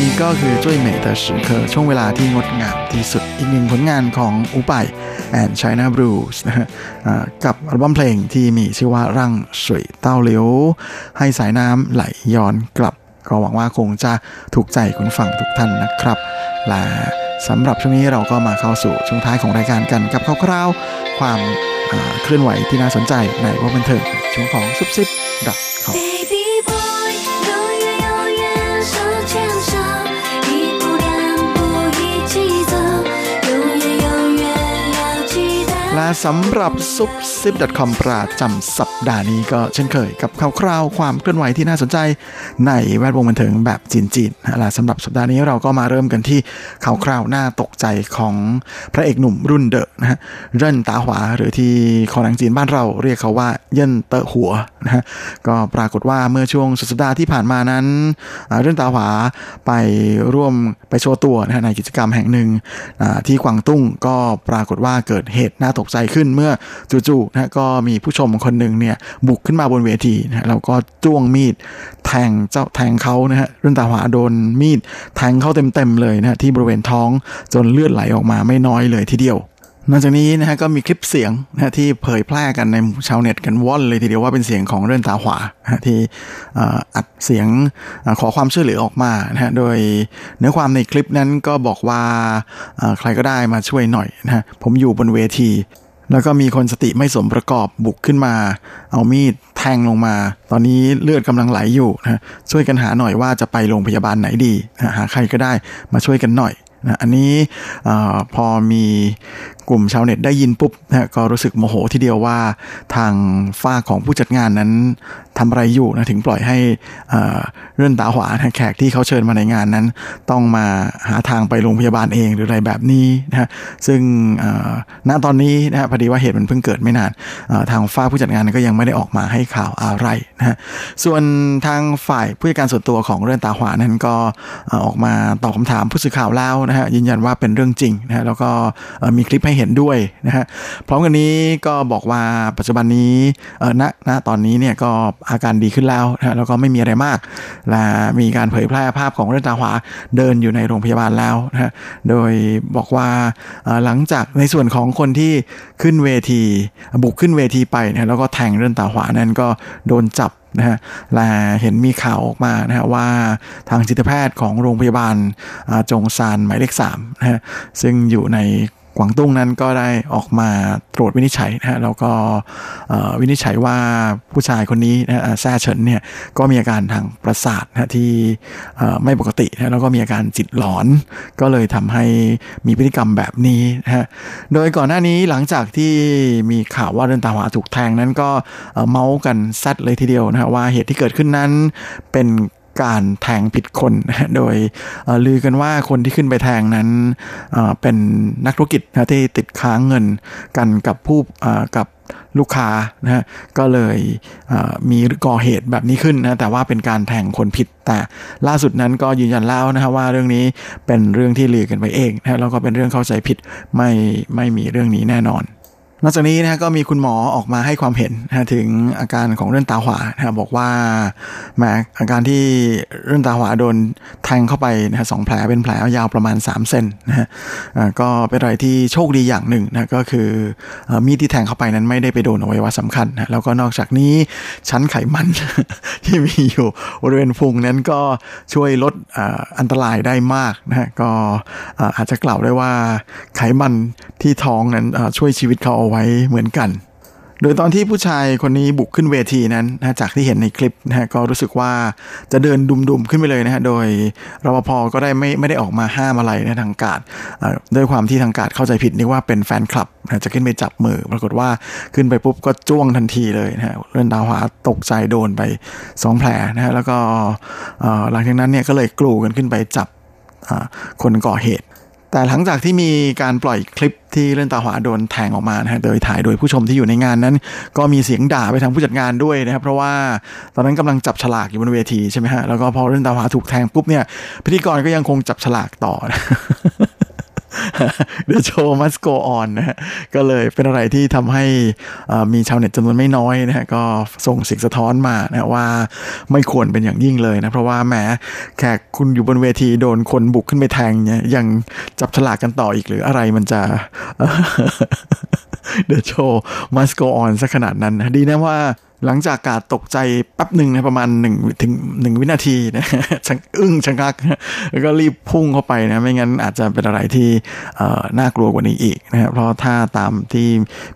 G: นี้ก็คือจุ้ยเมเตอร์สือเคอช่วงเวลาที่งดงามที่สุดอีกหนึ่งผลงานของอูไยแอนไชน่าบลูส์นะฮะกับอัลบั้มเพลงที่มีชื่อว่าร่างสวยเต้าเหลียวให้สายน้ำไหลย้อนกลับ ก็หวังว่าคงจะถูกใจคุณฟังทุกท่านนะครับ และสำหรับช่วงนี้เราก็มาเข้าสู่ช่วงท้ายของรายการกันกับคร่าวๆความเคลื่อนไหวที่น่าสนใจในว่าบันเทิงช่วงของซุปซิป
C: ดับ
G: เขา สำหรับซุปซิป .com ประจำสัปดาห์นี้ก็เช่นเคยกับข่าวคราวความเคลื่อนไหวที่น่าสนใจในแวดวงบันเทิงแบบจีนๆนะและสำหรับสัปดาห์นี้เราก็มาเริ่มกันที่ข่าวคราวน่าตกใจของพระเอกหนุ่มรุ่นเดอะนะฮะเริ่นตาหวาหรือที่คนหนังจีนบ้านเราเรียกเขาว่าเยินเตอหัวนะฮะก็ปรากฏว่าเมื่อช่วงสุดสัปดาห์ที่ผ่านมานั้นเริ่นตาหวาไปร่วมไปโชว์ตัวนะฮะในกิจกรรมแห่งหนึ่งที่กวางตุ้งก็ปรากฏว่าเกิดเหตุน่าตกใจขึ้นเมื่อจู่ๆนะก็มีผู้ชมคนหนึ่งเนี่ยบุกขึ้นมาบนเวทีนะแล้วก็จ้วงมีดแทงเจ้าแทงเขานะฮะเรื่องตาหวาโดนมีดแทงเข้าเต็มๆเลยนะฮะที่บริเวณท้องจนเลือดไหลออกมาไม่น้อยเลยทีเดียวนอกจากนี้นะฮะก็มีคลิปเสียงนะฮะที่เผยแพร่กันในหมู่ชาวเน็ตกันว่อนเลยทีเดียวว่าเป็นเสียงของเรื่องตาหวาที่อัดเสียงขอความช่วยเหลือออกมานะฮะโดยเนื้อความในคลิปนั้นก็บอกว่าใครก็ได้มาช่วยหน่อยนะฮะผมอยู่บนเวที แล้วก็มีคนสติไม่สมประกอบบุกขึ้นมา เอามีดแทงลงมา ตอนนี้เลือดกำลังไหลอยู่นะช่วยกันหาหน่อยว่าจะไปโรงพยาบาลไหนดีนะหาใครก็ได้มาช่วยกันหน่อยนะอันนี้อพอมีกลุ่มชาวเน็ตได้ยินปุ๊บนะก็รู้สึกโมโหทีเดียวว่าทางฝ้าของผู้จัดงานนั้นทำอะไรอยู่นะถึงปล่อยให้เเรื่องตาหวานะแขกที่เขาเชิญมาในงานนั้น ต้องมาหาทางไปโรงพยาบาลเองหรืออะไรแบบนี้นะฮะซึ่งณตอนนี้นะฮะพอดีว่าเหตุมันเพิ่งเกิดไม่นานทางฝ้าผู้จัดงานก็ยังไม่ได้ออกมาให้ข่าวอะไรนะฮะส่วนทางฝ่ายผู้จัดการส่วนตัวของเรื่องตาหวานั้นก็ออกมาตอบคำถามผู้สื่อข่าวแล้วนะฮะยืนยันว่าเป็นเรื่องจริงนะฮะแล้วก็มีคลิปให้เห็นด้วยนะฮะพร้อมกันนี้ก็บอกว่าปัจจุบันนี้เออณณตอนนี้เนี่ยก็อาการดีขึ้นแล้วนะะแล้วก็ไม่มีอะไรมาก และมีการเผยแพร่ภาพของเรื่องตาหวาเดินอยู่ในโรงพยาบาลแล้วนะฮะโดยบอกว่าหลังจากในส่วนของคนที่ขึ้นเวทีบุกขึ้นเวทีไปนะะแล้วก็แทงเรื่องตาหวานั้นก็โดนจับนะฮะและเห็นมีข่าวออกมานะฮะว่าทางจิตแพทย์ของโรงพยาบาลจงซานหมายเลขสามนะฮะซึ่งอยู่ใน กวางตุ้งนั้นก็ได้ออกมาตรวจวินิจฉัยนะฮะแล้วก็วินิจฉัยว่าผู้ชายคนนี้นะฮะแซ่เฉินเนี่ยก็มีอาการทางประสาทนะที่ไม่ปกตินะแล้วก็มีอาการจิตหลอน ก็เลยทำให้มีพฤติกรรมแบบนี้นะฮะโดยก่อนหน้านี้หลังจากที่มีข่าวว่าเดินตาหวาถูกแทงนั้นก็เมาส์กันแซดเลยทีเดียวนะฮะว่าเหตุที่เกิดขึ้นนั้นเป็น การแทงผิดคนนะโดยลือกันว่าคนที่ขึ้นไปแทงนั้นเป็นนักธุรกิจนะที่ติดค้างเงินกันกับผู้กับลูกค้านะฮะก็เลยมีก่อเหตุแบบนี้ขึ้นนะแต่ว่าเป็นการแทงคนผิดแต่ล่าสุดนั้นก็ยืนยันแล้วนะฮะว่าเรื่องนี้เป็นเรื่องที่ลือกันไปเองนะแล้วก็เป็นเรื่องเข้าใจผิดไม่ไม่มีเรื่องนี้แน่นอน นอกจากนี้นะก็มีคุณหมอออกมาให้ความเห็นนะถึงอาการของเรื่องตาหวานะบอกว่าแหมอาการที่เรื่องตาหวาโดนแทงเข้าไปนะฮะสองแผลเป็นแผลยาวประมาณ 3 เซนนะฮะก็เป็นอะไรที่โชคดีอย่างหนึ่งนะก็คือมีดที่แทงเข้าไปนั้นไม่ได้ไปโดนอวัยวะสำคัญนะแล้วก็นอกจากนี้ชั้นไขมันที่มีอยู่บริเวณพุงนั้นก็ช่วยลดอันตรายได้มากนะฮะก็อาจจะกล่าวได้ว่าไขมันที่ท้องนั้นช่วยชีวิตเขาไว้เหมือนกัน โดยตอนที่ผู้ชายคนนี้บุกขึ้นเวทีนั้นนะจากที่เห็นในคลิปนะฮะก็รู้สึกว่าจะเดินดุมๆขึ้นไปเลยนะฮะโดยรปภก็ได้ไม่ไม่ได้ออกมาห้ามอะไรนะทางการด้วยความที่ทางการเข้าใจผิดนึกว่าเป็นแฟนคลับนะจะขึ้นไปจับมือ ปรากฏว่าขึ้นไปปุ๊บก็จ้วงทันทีเลยนะฮะเรื่องดาวหวาตกใจโดนไปสองแผลนะฮะแล้วก็หลังจากนั้นเนี่ยก็เลยกลูกันขึ้นไปจับคนก่อเหตุ แต่หลังจากที่มีการปล่อยคลิปที่เล่นตาหวาโดนแทงออกมานะฮะโดยถ่ายโดยผู้ชมที่อยู่ในงานนั้น ก็มีเสียงด่าไปทางผู้จัดงานด้วยนะครับ เพราะว่าตอนนั้นกำลังจับฉลากอยู่บนเวทีใช่ไหมฮะแล้วก็พอเล่นตาหวาถูกแทงปุ๊บเนี่ยพิธีกรก็ยังคงจับฉลากต่อ นะ The show must go on นะฮะก็เลยเป็นอะไรที่ทำให้อ่อมีชาวเน็ตจำนวนไม่น้อยนะฮะก็ส่งเสิ่งสะท้อนมานะว่าไม่ควรเป็นอย่างยิ่งเลยนะ เพราะว่าแหมแขกคุณอยู่บนเวทีโดนคนบุกขึ้นไปแทงเนี่ยยังจับฉลากกันต่ออีกหรืออะไรมันจะ The show must go on ซะขนาดนั้นนะดีนะว่า หลังจากกาดตกใจแป๊บหนึ่งนะประมาณ1ถึง1วินาทีนะชังอึ้งชังกัก แล้วก็รีบพุ่งเข้าไปนะ ไม่งั้นอาจจะเป็นอะไรที่น่ากลัวกว่านี้อีกนะครับเพราะถ้าตามที่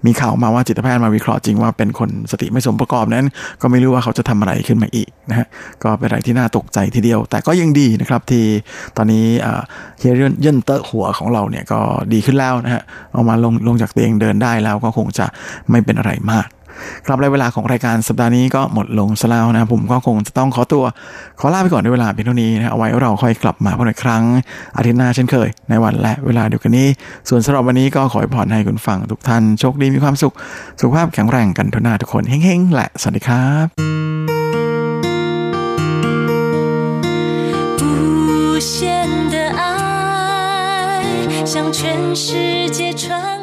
G: มีข่าวมาว่าจิตแพทย์มาวิเคราะห์จริงว่าเป็นคนสติไม่สมประกอบนั้น ก็ไม่รู้ว่าเขาจะทำอะไรขึ้นมาอีกนะฮะก็เป็นอะไรที่น่าตกใจทีเดียว แต่ก็ยังดีนะครับที่ตอนนี้เฮียเย่นเย่นเตอร์หัวของเราเนี่ยก็ดีขึ้นแล้วนะฮะเอามาลงลงจากเตียงเดินได้แล้วก็คงจะไม่เป็นอะไรมาก ครับและเวลาของรายการสัปดาห์นี้ก็หมดลงซะแล้วนะผมก็คงจะต้องขอตัว ขอลาไปก่อนในเวลาเพียงเท่านี้นะเอาไว้เราค่อยกลับมาพบกันอีกครั้งอาทิตย์หน้าเช่นเคย ในวันและเวลาเดียวกันนี้ ส่วนสำหรับวันนี้ก็ขอให้พรให้คุณฟังทุกท่านโชคดีมีความสุข สุขภาพแข็งแรงกันทุกหน้าทุกคนเฮ้งๆและสวัสดีครับ
C: 无限的爱向全世界传